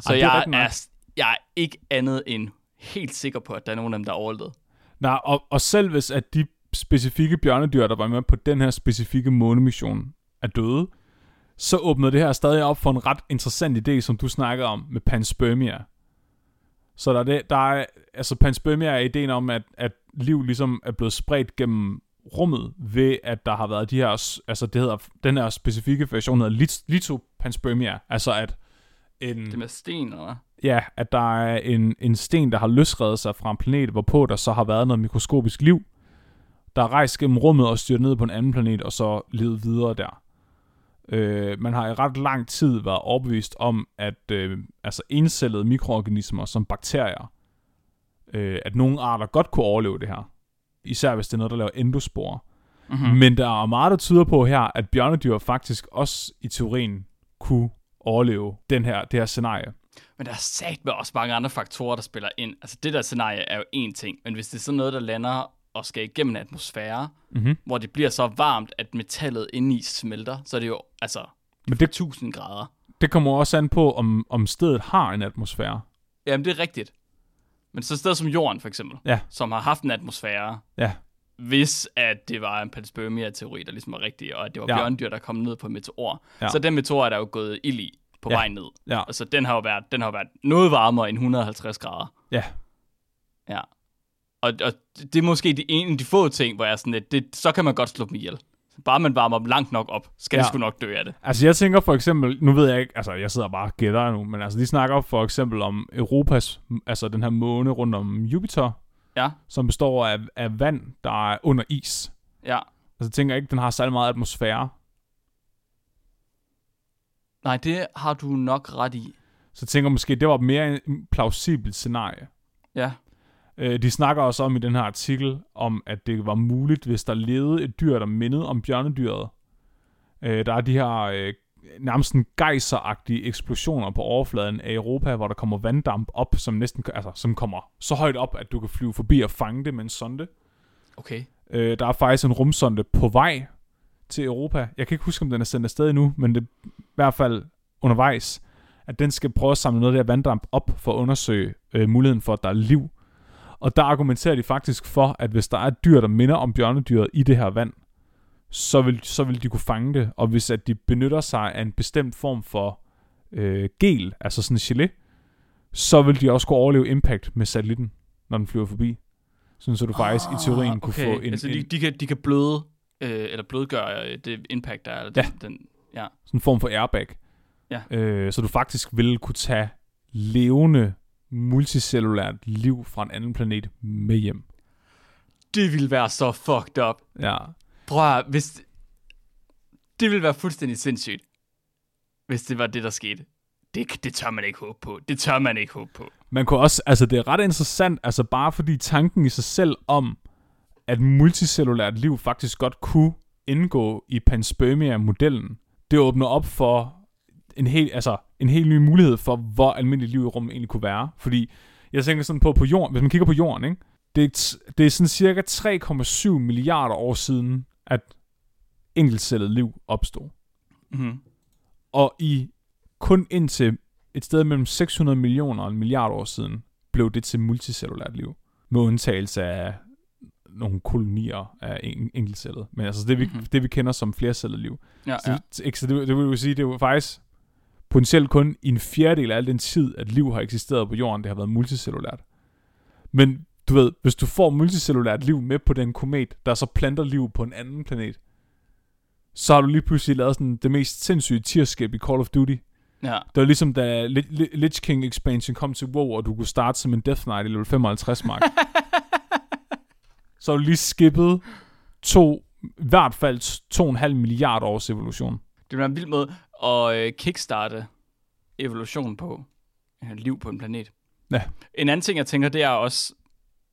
Så Ej, er jeg, nok. er, jeg er ikke andet end helt sikker på, at der er nogen af dem, der er overlevet. Nej, og, og selv hvis at de specifikke bjørnedyr, der var med på den her specifikke månemission, er døde, så åbner det her stadig op for en ret interessant idé, som du snakkede om med panspermia. Så der er, det, der er altså panspermia er ideen om, at, at liv ligesom er blevet spredt gennem rummet, ved at der har været de her, altså det hedder, den her specifikke version hedder lit- litopanspermia, altså at en, Det med sten, eller? Ja, at der er en, en sten, der har løsredet sig fra en planet, hvorpå der så har været noget mikroskopisk liv, der er rejst gennem rummet og styrt ned på en anden planet, og så levet videre der. Øh, man har i ret lang tid været overbevist om, at øh, altså encellede mikroorganismer som bakterier, øh, at nogle arter godt kunne overleve det her. Især hvis det er noget, der laver endosporer. Mm-hmm. Mm. Men der er meget, der tyder på her, at bjørnedyr faktisk også i teorien kunne overleve den her, det her scenarie. Men der er sat med også mange andre faktorer, der spiller ind. Altså det der scenarie er jo én ting, men hvis det er sådan noget, der lander og skal igennem en atmosfære, Mhm. hvor det bliver så varmt, at metallet indeni smelter, så er det jo altså Men det- det 1000 grader. Det kommer også an på, om, om stedet har en atmosfære. Jamen det er rigtigt. Men så et sted som Jorden for eksempel, Ja. som har haft en atmosfære, Ja, hvis at det var en panspermia-teori, der ligesom var rigtig, og at det var Ja. bjørndyr, der kom ned på en meteor. Ja. Så den meteor er der jo gået ild i på Ja. vej ned. ja, Altså den har jo været, den har været noget varmere end 150 grader. ja. Ja. Og, og det er måske de ene af de få ting, hvor jeg er sådan lidt, det, så kan man godt slå dem ihjel. Bare man varmer dem langt nok op, skal ja. De sgu nok dø af det. Altså jeg tænker for eksempel, nu ved jeg ikke, altså jeg sidder bare og gætter nu, men altså de snakker for eksempel om Europas, altså den her måne rundt om Jupiter, Ja, som består af, af vand, der er under is. ja. Altså jeg tænker ikke, den har særlig meget atmosfære. Nej, det har du nok ret i. Så jeg tænker måske, det var mere en plausibelt scenarie. Ja. Øh, de snakker også om i den her artikel, om at det var muligt, hvis der levede et dyr, der mindede om bjørnedyret. Øh, der er de her øh, nærmest sådan gejseragtige eksplosioner på overfladen af Europa, hvor der kommer vanddamp op, som næsten altså, som kommer så højt op, at du kan flyve forbi og fange det med en sonde. Okay. Øh, der er faktisk en rumsonde på vej til Europa. Jeg kan ikke huske, om den er sendt afsted endnu, men det er i hvert fald undervejs, at den skal prøve at samle noget af det her vanddamp op for at undersøge øh, muligheden for, at der er liv. Og der argumenterer de faktisk for, at hvis der er et dyr, der minder om bjørnedyret i det her vand, så vil, så vil de kunne fange det. Og hvis at de benytter sig af en bestemt form for øh, gel, altså sådan en gelé, så vil de også kunne overleve impact med satellitten, når den flyver forbi. Sådan så du faktisk i teorien kunne Ah, okay. få en, altså, de, en, de, kan, de kan bløde, øh, eller blødgøre øh, det impact, der er. Ja. Den, ja. sådan en form for airbag. Ja. Øh, så du faktisk vil kunne tage levende multicellulært liv fra en anden planet med hjem. Det ville være så fucked up. Ja. Prøv at, hvis... Det ville være fuldstændig sindssygt, hvis det var det, der skete. Det, det tør man ikke håbe på. Det tør man ikke håbe på. Man kunne også, altså det er ret interessant, altså bare fordi tanken i sig selv om, at multicellulært liv faktisk godt kunne indgå i panspermia-modellen, det åbner op for en helt, altså en helt ny mulighed for, hvor almindeligt liv i rummet egentlig kunne være. Fordi jeg tænker sådan på, på jorden, hvis man kigger på jorden, ikke? Det, er, det er sådan cirka 3,7 milliarder år siden, at enkeltcellet liv opstod. Mm-hmm. Og i kun indtil et sted mellem 600 millioner og en milliard år siden, blev det til multicellulært liv. Med undtagelse af nogle kolonier af en, enkeltcellet. Men altså det vi, Mhm. det, vi kender som flercellet liv. Ja, Så, ja. ja. så det, det vil jo sige, det er jo faktisk potentielt kun i en fjerdedel af al den tid, at liv har eksisteret på jorden, det har været multicellulært. Men du ved, hvis du får multicellulært liv med på den komet, der så planter liv på en anden planet, så har du lige pludselig lavet sådan det mest sindssyge tierskab i Call of Duty. ja. Det var ligesom da Li- Li- Lich King expansion kom til WoW, og du kunne starte som en Death Knight i level 55 mark. [laughs] så har du lige skippet to, i hvert fald to og en halv milliard års evolution. Det bliver en vild måde at øh, kickstarte evolution på. Øh, liv på en planet. Ja. En anden ting, jeg tænker, det er også,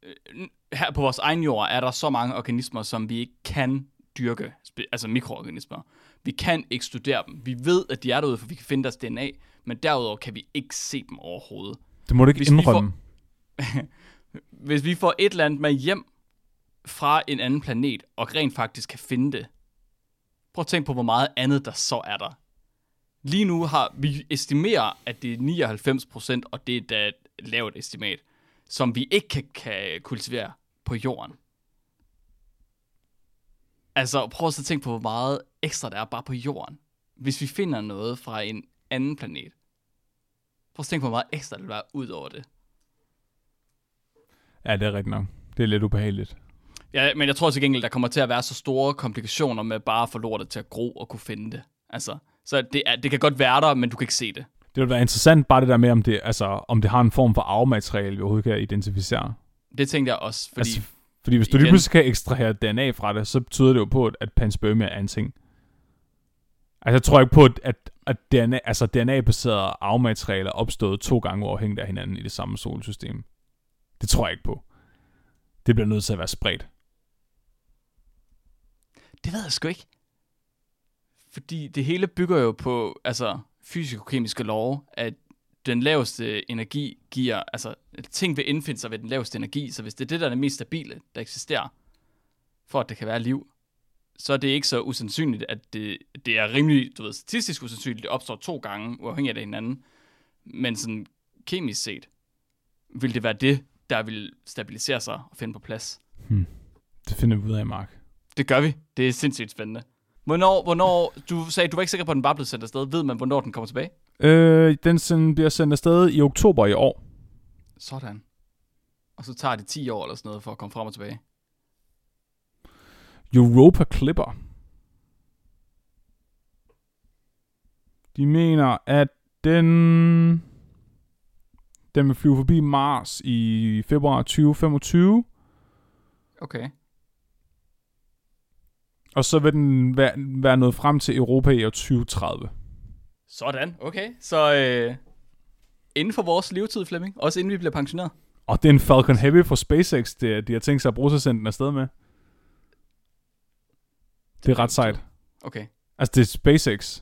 øh, her på vores egen jord er der så mange organismer, som vi ikke kan dyrke, altså mikroorganismer. Vi kan ikke studere dem. Vi ved, at de er derude, for vi kan finde deres DNA, men derudover kan vi ikke se dem overhovedet. Det må du ikke Hvis vi indrømme. [laughs] Hvis vi får et eller andet med hjem fra en anden planet, og rent faktisk kan finde det, prøv at tænke på, hvor meget andet der så er der. Lige nu har vi estimerer, at det er 99 procent, og det er da et lavt estimat, som vi ikke kan, kan kultivere på jorden. Altså, prøv at tænke på, hvor meget ekstra der er bare på jorden. Hvis vi finder noget fra en anden planet. Prøv at tænke på, hvor meget ekstra der vil være ud over det. Ja, det er rigtigt nok. Det er lidt ubehageligt. Ja, men jeg tror til gengæld, der kommer til at være så store komplikationer med bare at få lortet til at gro og kunne finde det. Altså, så det, er, det kan godt være der, men du kan ikke se det. Det vil være interessant bare det der med, om det, altså, om det har en form for arvemateriale, vi overhovedet kan identificere. Det tænkte jeg også, fordi... Altså, fordi hvis du lige igen- pludselig kan ekstrahere DNA fra det, så betyder det jo på, at- panspermia er en ting. Altså, jeg tror ikke på, at, at, DNA, altså DNA-baserede arvematerialer er opstået to gange uafhængigt af hinanden i det samme solsystem. Det tror jeg ikke på. Det bliver nødt til at være spredt. Det ved jeg sgu ikke. Fordi det hele bygger jo på altså, fysikokemiske love, at den laveste energi giver, altså ting vil indfinde sig ved den laveste energi, så hvis det er det, der er det mest stabile, der eksisterer, for at det kan være liv, så er det ikke så usandsynligt, at det, det er rimelig, du ved, statistisk usandsynligt, det opstår to gange, uafhængigt af hinanden. Men sådan kemisk set, vil det være det, der vil stabilisere sig og finde på plads. Det finder vi ud af, Mark. Det gør vi. Det er sindssygt spændende. Hvornår, hvornår, du sagde, du var ikke sikker på, at den bare blev sendt afsted. Ved man, hvornår den kommer tilbage? Øh, den send, bliver sendt afsted i oktober i år. Sådan. Og så tager det 10 år eller sådan noget for at komme frem og tilbage. Europa Clipper. De mener, at den, den vil flyve forbi Mars i februar 2025, Okay. Og så vil den være, være nået frem til Europa i år 2030. Sådan, okay. Så øh, inden for vores levetid, Flemming. Også inden vi bliver pensioneret. Og det er en Falcon Heavy fra SpaceX, det, de har tænkt sig at bruge sig sendt den afsted med. Det er ret sejt. Okay. Altså, det er SpaceX.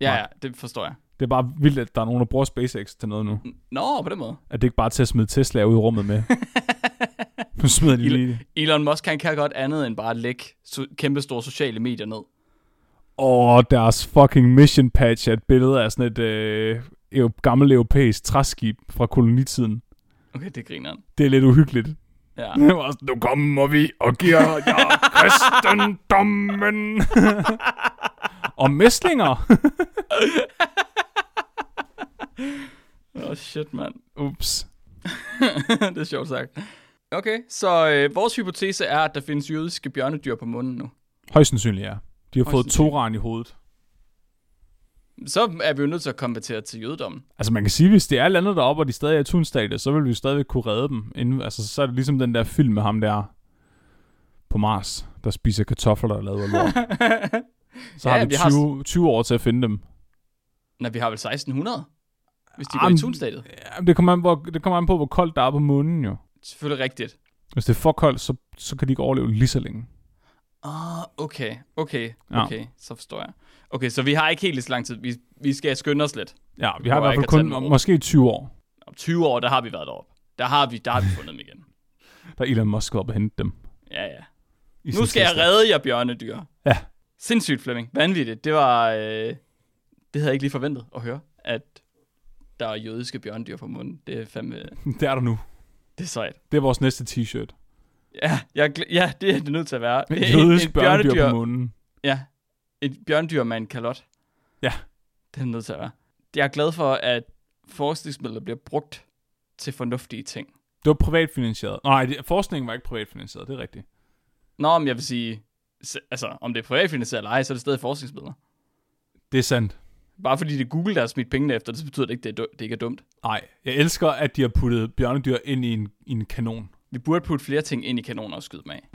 Ja, ja, det forstår jeg. Det er bare vildt, at der er nogen, der bruger SpaceX til noget nu. Nå, på den måde. At det ikke bare er til at smide Tesla ud i rummet med. [laughs] nu smider de lige... Elon Musk, han kan godt andet end bare at lægge so- kæmpe store sociale medier ned. Og deres fucking mission patch er et billede af sådan et øh, gammelt europæisk træskib fra kolonitiden. Okay, det griner han. Det er lidt uhyggeligt. Ja. [laughs] Det var sådan, nu kommer vi og giver jer kristendommen. [laughs] og mæslinger. Åh, oh, shit, mand. Ups. [laughs] det er sjovt sagt. Okay, så øh, vores hypotese er, at der findes jødiske bjørnedyr på månen nu. Højst sandsynligt, ja. De har Højst fået. Toran i hovedet. Så er vi jo nødt til at konvertere til jødedommen. Altså man kan sige, hvis det er landet deroppe, og de stadig er i tunstadiet, så vil vi stadigvæk kunne redde dem. Inden, altså så er det ligesom den der film med ham der på Mars, der spiser kartofler, der er lavet af lort. [laughs] Så Ja, har vi vi har 20, 20 år til at finde dem. Nej, vi har vel 1600, hvis de går Jamen, i tunstadiet. Ja, det kommer, an på, det kommer an på, hvor koldt der er på månen jo. Selvfølgelig rigtigt. Hvis det er for koldt, så, så kan de ikke overleve lige så længe. Ah, okay, okay, Ja. okay, så forstår jeg. Okay, så vi har ikke helt så lang tid. Vi, vi skal skynde os lidt. Ja, vi har i hvert fald kun måske 20 år, Om 20 år, der har vi været deroppe. Der har vi, der har vi fundet dem igen. [laughs] der Elon Musk op og hente dem. Ja, ja. I Nu skal jeg redde jer bjørnedyr. Ja. Sindssygt, Flemming. Vanvittigt. Det var... Øh, det havde jeg ikke lige forventet at høre, at der er jødiske bjørnedyr på munden. Det er fandme... [laughs] Det er der nu. Det er sejt. Det er vores næste t-shirt. Ja, jeg, ja det er det nødt til at være. Jødisk børnedyr på munden. Ja, et bjørndyr med en kalot. Ja. Det er nødt til at være. Jeg er glad for, at forskningsmidler bliver brugt til fornuftige ting. Det var privatfinansieret. Nej, det, forskningen var ikke privatfinansieret, det er rigtigt. Nå, men jeg vil sige, altså, om det er privatfinansieret eller ej, så er det stadig forskningsmidler. Det er sandt. Bare fordi det er Google, der har smidt pengene efter det, så betyder det ikke, det, er det ikke er dumt. Nej, jeg elsker, at de har puttet bjørnedyr ind i en, i en kanon. Vi burde putte flere ting ind i kanoner og skyde dem af.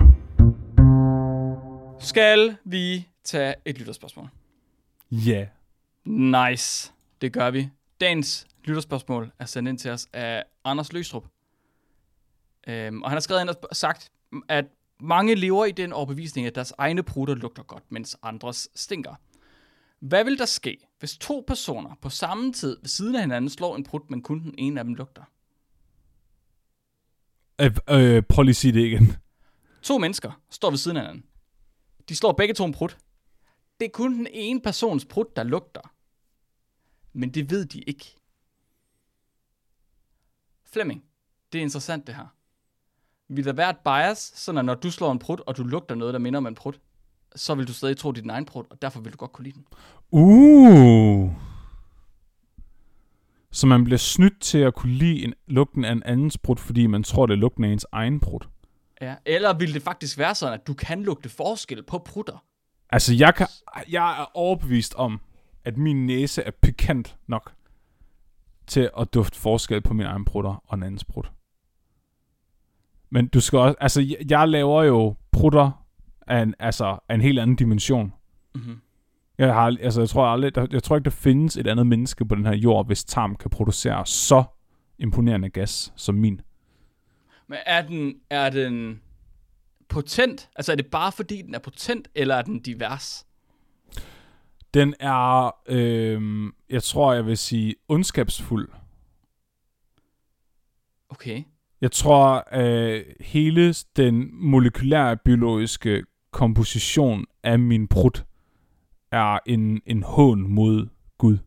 Skal vi tage et lytterspørgsmål? Ja. Nice. Det gør vi. Dagens lytterspørgsmål er sendt ind til os af Anders Løstrup. Øhm, og han har skrevet ind og sagt, at mange lever i den overbevisning, at deres egne prutter lugter godt, mens andres stinker. Hvad vil der ske, hvis to personer på samme tid ved siden af hinanden slår en prut, men kun den ene af dem lugter? Øh, øh, prøv lige at sige det igen. To mennesker står ved siden af hinanden. De slår begge to en prut. Det er kun den ene persons prut, der lugter. Men det ved de ikke. Flemming, det er interessant det her. Vil der være et bias, sådan at når du slår en prut, og du lugter noget, der minder om en prut, så vil du stadig tro, det er din egen prut, og derfor vil du godt kunne lide den. Uh. Så man bliver snydt til at kunne lide en, lugten af en andens brud, fordi man tror, det er lugten af ens egen brud. Ja. Eller vil det faktisk være sådan, at du kan lugte forskel på prutter? Altså, jeg, kan, jeg er overbevist om, at min næse er pikant nok til at dufte forskel på min egen prutter og en andens brud. Men du skal også, altså, jeg, jeg laver jo prutter af en, altså, af en helt anden dimension. Mm-hmm. Jeg, har, altså, jeg, tror aldrig, der, jeg tror ikke, der findes et andet menneske på den her jord, hvis tarm kan producere så imponerende gas som min. Men er den, er den potent? Altså er det bare fordi, den er potent, eller er den divers? Den er, øh, jeg tror, jeg vil sige, ondskabsfuld. Okay. Jeg tror, at hele den molekylære biologiske komposition af min brud er en, en hån mod Gud.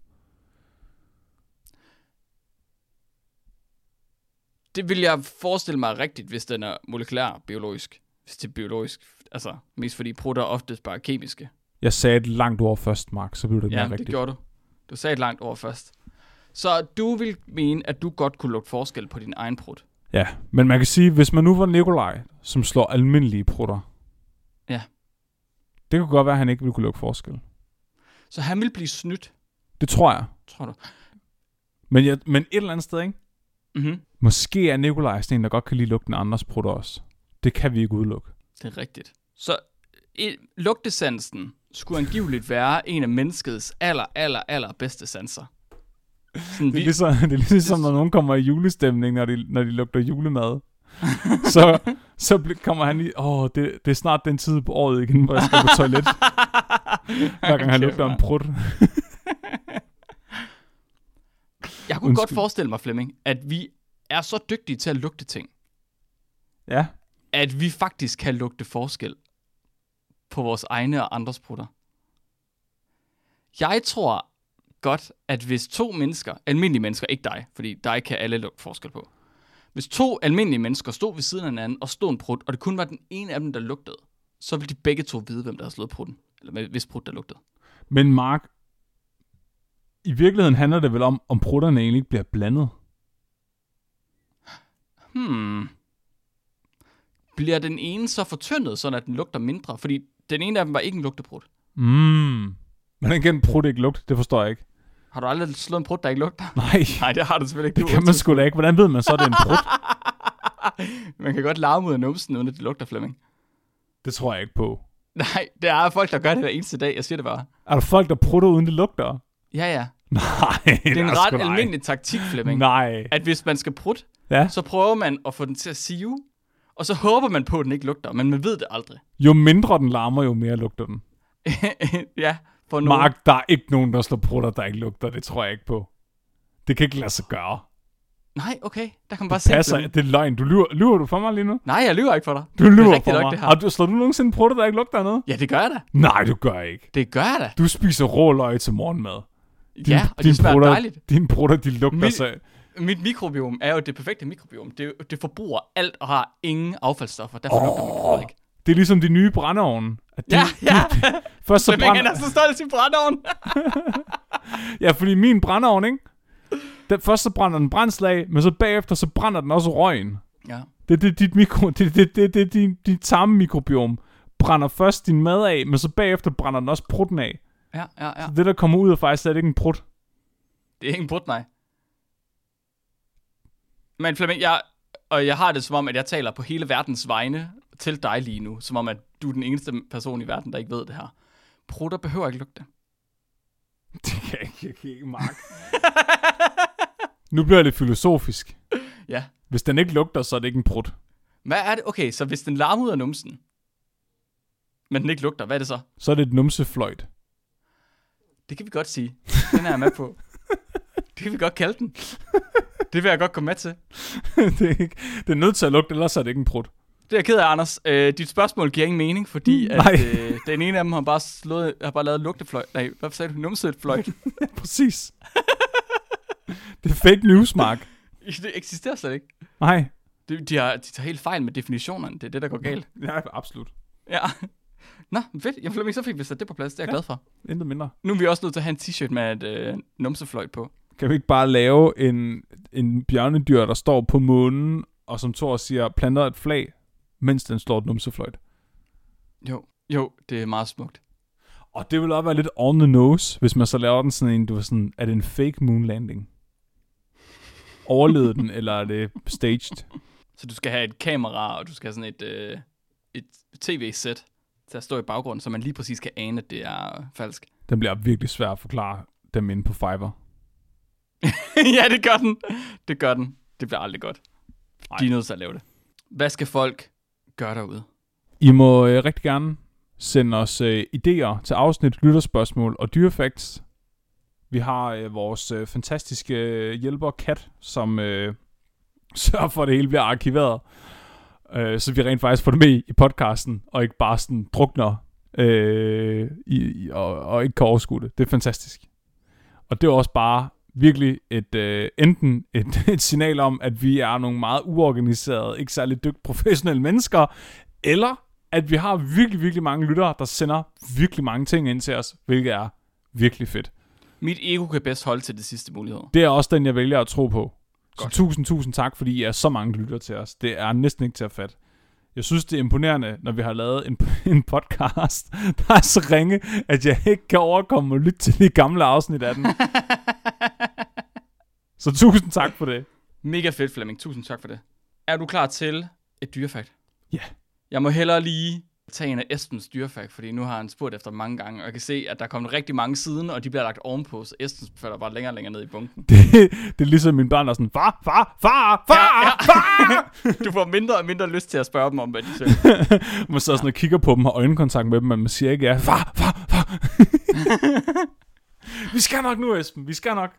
Det vil jeg forestille mig rigtigt, hvis den er molekylær biologisk. Hvis det er biologisk. Altså, mest fordi prutter er oftest bare kemiske. Jeg sagde et langt ord først, Mark, så blev det Ja, mere det rigtigt. gjorde du. Du sagde et langt ord først. Så du vil mene, at du godt kunne lugte forskel på din egen prut. Ja, men man kan sige, hvis man nu var Nikolaj, som slår almindelige prutter. Ja. Det kunne godt være, at han ikke ville kunne lukke forskel. Så han vil blive snydt, Det tror jeg. tror du. Men, jeg, men et eller andet sted, ikke? Mm-hmm. Måske er Nikolaj sådan en, der godt kan lide lugten af andres prutter også. Det kan vi ikke udelukke. Det er rigtigt. Så i, lugtesansen skulle angiveligt være en af menneskets aller, aller, aller bedste sanser. Sådan, Det er ligesom, det er ligesom når nogen kommer i julestemning, når de, når de lugter julemad. [laughs] så så kommer han i, åh, det, det er snart den tid på året igen, hvor jeg skal på toilet, [laughs] hver gang han lugter en prut. [laughs] Jeg kunne godt Undskyld. forestille mig, Flemming, at vi er så dygtige til at lugte ting, Ja, at vi faktisk kan lugte forskel på vores egne og andres prutter. Jeg tror godt, at hvis to mennesker, almindelige mennesker, ikke dig, fordi dig kan alle lugte forskel på. Hvis to almindelige mennesker stod ved siden af hinanden og stod en prut, og det kun var den ene af dem, der lugtede, så ville de begge to vide, hvem der havde slået prutten. Eller hvis prut, der lugtede. men Mark, i virkeligheden handler det vel om, om prutterne egentlig ikke bliver blandet. Hmm. Bliver den ene så fortyndet, sådan at den lugter mindre? Fordi den ene af dem var ikke en lugteprut. Mm. Hvordan kan en prut ikke lugte? Det forstår jeg ikke. Har du aldrig slået en prut, der ikke lugter? [laughs] Nej, Nej, det har du selvfølgelig ikke. det kan man sgu da ikke. Hvordan ved man så, det er en prut? [laughs] Man kan godt larme ud af numsen, uden at det lugter, Flemming. Det tror jeg ikke på. Nej, det er folk, der gør det hver eneste dag. Jeg siger det bare. Er der folk, der prutter uden det lugter? Ja, ja. Nej, Det er en ret almindelig taktik, Flemming. Nej. At hvis man skal prutte, Ja. så prøver man at få den til at sive. Og så håber man på, at den ikke lugter, men man ved det aldrig. Jo mindre den larmer, jo mere lugter den. [laughs] ja, for nogen. Mark, der er ikke nogen, der slår prutter, der ikke lugter. Det tror jeg ikke på. Det kan ikke lade sig gøre. Nej, okay. Der kan man bare se Passer, Flemming. det er løgn. Du lyver, lyver du for mig lige nu? Nej, jeg lyver ikke for dig. Du det er lyver for nok, mig. det her. Har du, slår du nogensinde prutter, der ikke lugter noget? Ja, det gør jeg da. Nej, du gør ikke. Det gør jeg da. Du spiser rå løg til morgenmad. ja, og det smager prutter, dejligt. Dine prutter, de lugter Mit- så... Mit mikrobiom er jo det perfekte mikrobiom. Det, det forbruger alt og har ingen affaldsstoffer. Derfor oh. lugter mit brød ikke. Det er ligesom de nye brændeovne. At de, Ja, ja. [laughs] Først så Flemming, han brænder... er så stolt af sin brændeovn. [laughs] Ja, fordi min brændeovn, ikke? Den, først så brænder den brændslag, men så bagefter så brænder den også røgen. ja. Det er det, dit mikro, [laughs] det, det, det, det, dit, dit tarmmikrobiom brænder først din mad af, men så bagefter brænder den også prutten af. Ja, ja, ja. Så det, der kommer ud, er faktisk slet ikke en prut. Det er ikke en brud, nej. Men Flemming, jeg, og jeg har det som om, at jeg taler på hele verdens vegne til dig lige nu. Som om, at du er den eneste person i verden, der ikke ved det her. Prutter behøver ikke lugte. [laughs] Det kan jeg ikke, jeg kan ikke, Mark. [laughs] nu bliver jeg lidt filosofisk. Ja. Hvis den ikke lugter, så er det ikke en prut. Hvad er det? Okay, så hvis den larmer ud af numsen, men den ikke lugter, hvad er det så? Så er det et numsefløjt. Det kan vi godt sige. Den er jeg med på. [laughs] Det kan vi godt kalde den. Det vil jeg godt komme med til. det, er ikke, det er nødt til at lugte, ellers er det ikke en prut. Det er jeg ked af, Anders. Øh, dit spørgsmål giver ingen mening, fordi at, Nej. øh, den ene af dem har bare, slået, har bare lavet lugtefløjt. Nej, hvad sagde du? Numsefløjt. [laughs] Præcis. Det er fake news, Mark. [laughs] Det eksisterer slet ikke. Nej. De, de, har, de tager helt fejl med definitionerne. Det er det, der går galt. Ja, absolut. Ja. Nå, fedt. Jamen, Flemming, så fik vi sat det på plads. Det er jeg Ja. glad for. Intet mindre. Nu er vi også nødt til at have en t-shirt med et øh, numsefløjt på. Kan vi ikke bare lave en, en bjørnedyr, der står på månen, og som Thor siger, planter et flag, mens den slår et numsefløjt? Jo, jo, det er meget smukt. Og det vil også være lidt on the nose, hvis man så laver den sådan en, du var sådan, er det en fake moon landing? Overlevede den, eller er det staged? Så du skal have et kamera, og du skal have sådan et, øh, et tv-sæt til at stå i baggrunden, så man lige præcis kan ane, at det er falsk. [laughs] Den bliver virkelig svær at forklare dem inde på Fiverr. [laughs] ja, det gør den. Det gør den. Det bliver aldrig godt. Nej. De er nødt til at lave det. Hvad skal folk gør derude? I må øh, rigtig gerne sende os øh, idéer til afsnit, lytterspørgsmål og dyrefacts. Vi har øh, vores øh, fantastiske øh, hjælper Kat, som øh, [laughs] sørger for, at det hele bliver arkiveret. Øh, så vi rent faktisk får det med i podcasten, og ikke bare sådan drukner øh, i, i, og, og ikke kan overskue det. Det er fantastisk. Og det er også bare virkelig et, øh, enten et, [laughs] et signal om, at vi er nogle meget uorganiserede, ikke særlig dygtige professionelle mennesker, eller at vi har virkelig, virkelig mange lyttere, der sender virkelig mange ting ind til os, hvilket er virkelig fedt. Mit ego kan bedst holde til det sidste mulighed. Det er også den, jeg vælger at tro på. Godt. Så tusind, tusind tak, fordi I er så mange lytter til os. Det er næsten ikke til at fatte. Jeg synes, det er imponerende, når vi har lavet en, [laughs] en podcast, der er så ringe, at jeg ikke kan overkomme at lytte til de gamle afsnit af den. [laughs] så tusind tak for det. Mega fedt, Flemming. Tusind tak for det. Er du klar til et dyrefakt? Ja. Jeg må hellere lige tage en af Estens dyrefakt, fordi nu har han spurgt efter mange gange, og jeg kan se, at der er kommet rigtig mange siden, og de bliver lagt ovenpå, så Estens falder bare længere og længere ned i bunken. Det, det er ligesom mine børn, der er sådan, far, far, far, far, Ja, ja. far. [laughs] Du får mindre og mindre lyst til at spørge dem om, hvad de synes. [laughs] Man sidder sådan og kigger på dem og har øjenkontakt med dem, men man siger ikke ja. Far, far, far. [laughs] vi skal nok nu, Esben. Vi skal nok.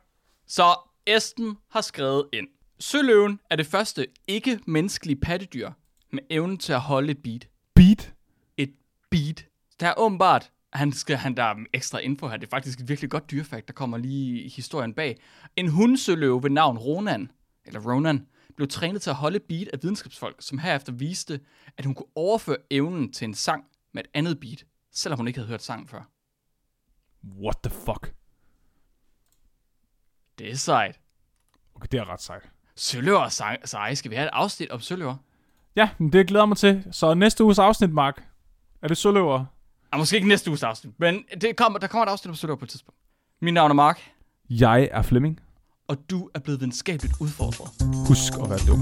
Så Esten har skrevet ind. Søløven er det første ikke-menneskelige pattedyr med evnen til at holde et beat. Beat. Et beat. Der er åbenbart, han skal, han, der er ekstra info her, det er faktisk et virkelig godt dyrefakt, der kommer lige i historien bag. En hundsøløve ved navn Ronan, eller Ronan, blev trænet til at holde beat af videnskabsfolk, som herefter viste, at hun kunne overføre evnen til en sang med et andet beat, selvom hun ikke havde hørt sangen før. What the fuck? Det er sejt. Okay, det er ret sejt. Søløver er sej- seje. Skal vi have et afsnit om søløver? Ja, men det glæder jeg mig til. Så næste uges afsnit, Mark. Er det søløver? Ah, måske ikke næste uges afsnit, men det kommer, der kommer et afsnit om søløver på et tidspunkt. Mit navn er Mark, Jeg er Flemming. og du er blevet videnskabeligt udfordret. Husk at være dum.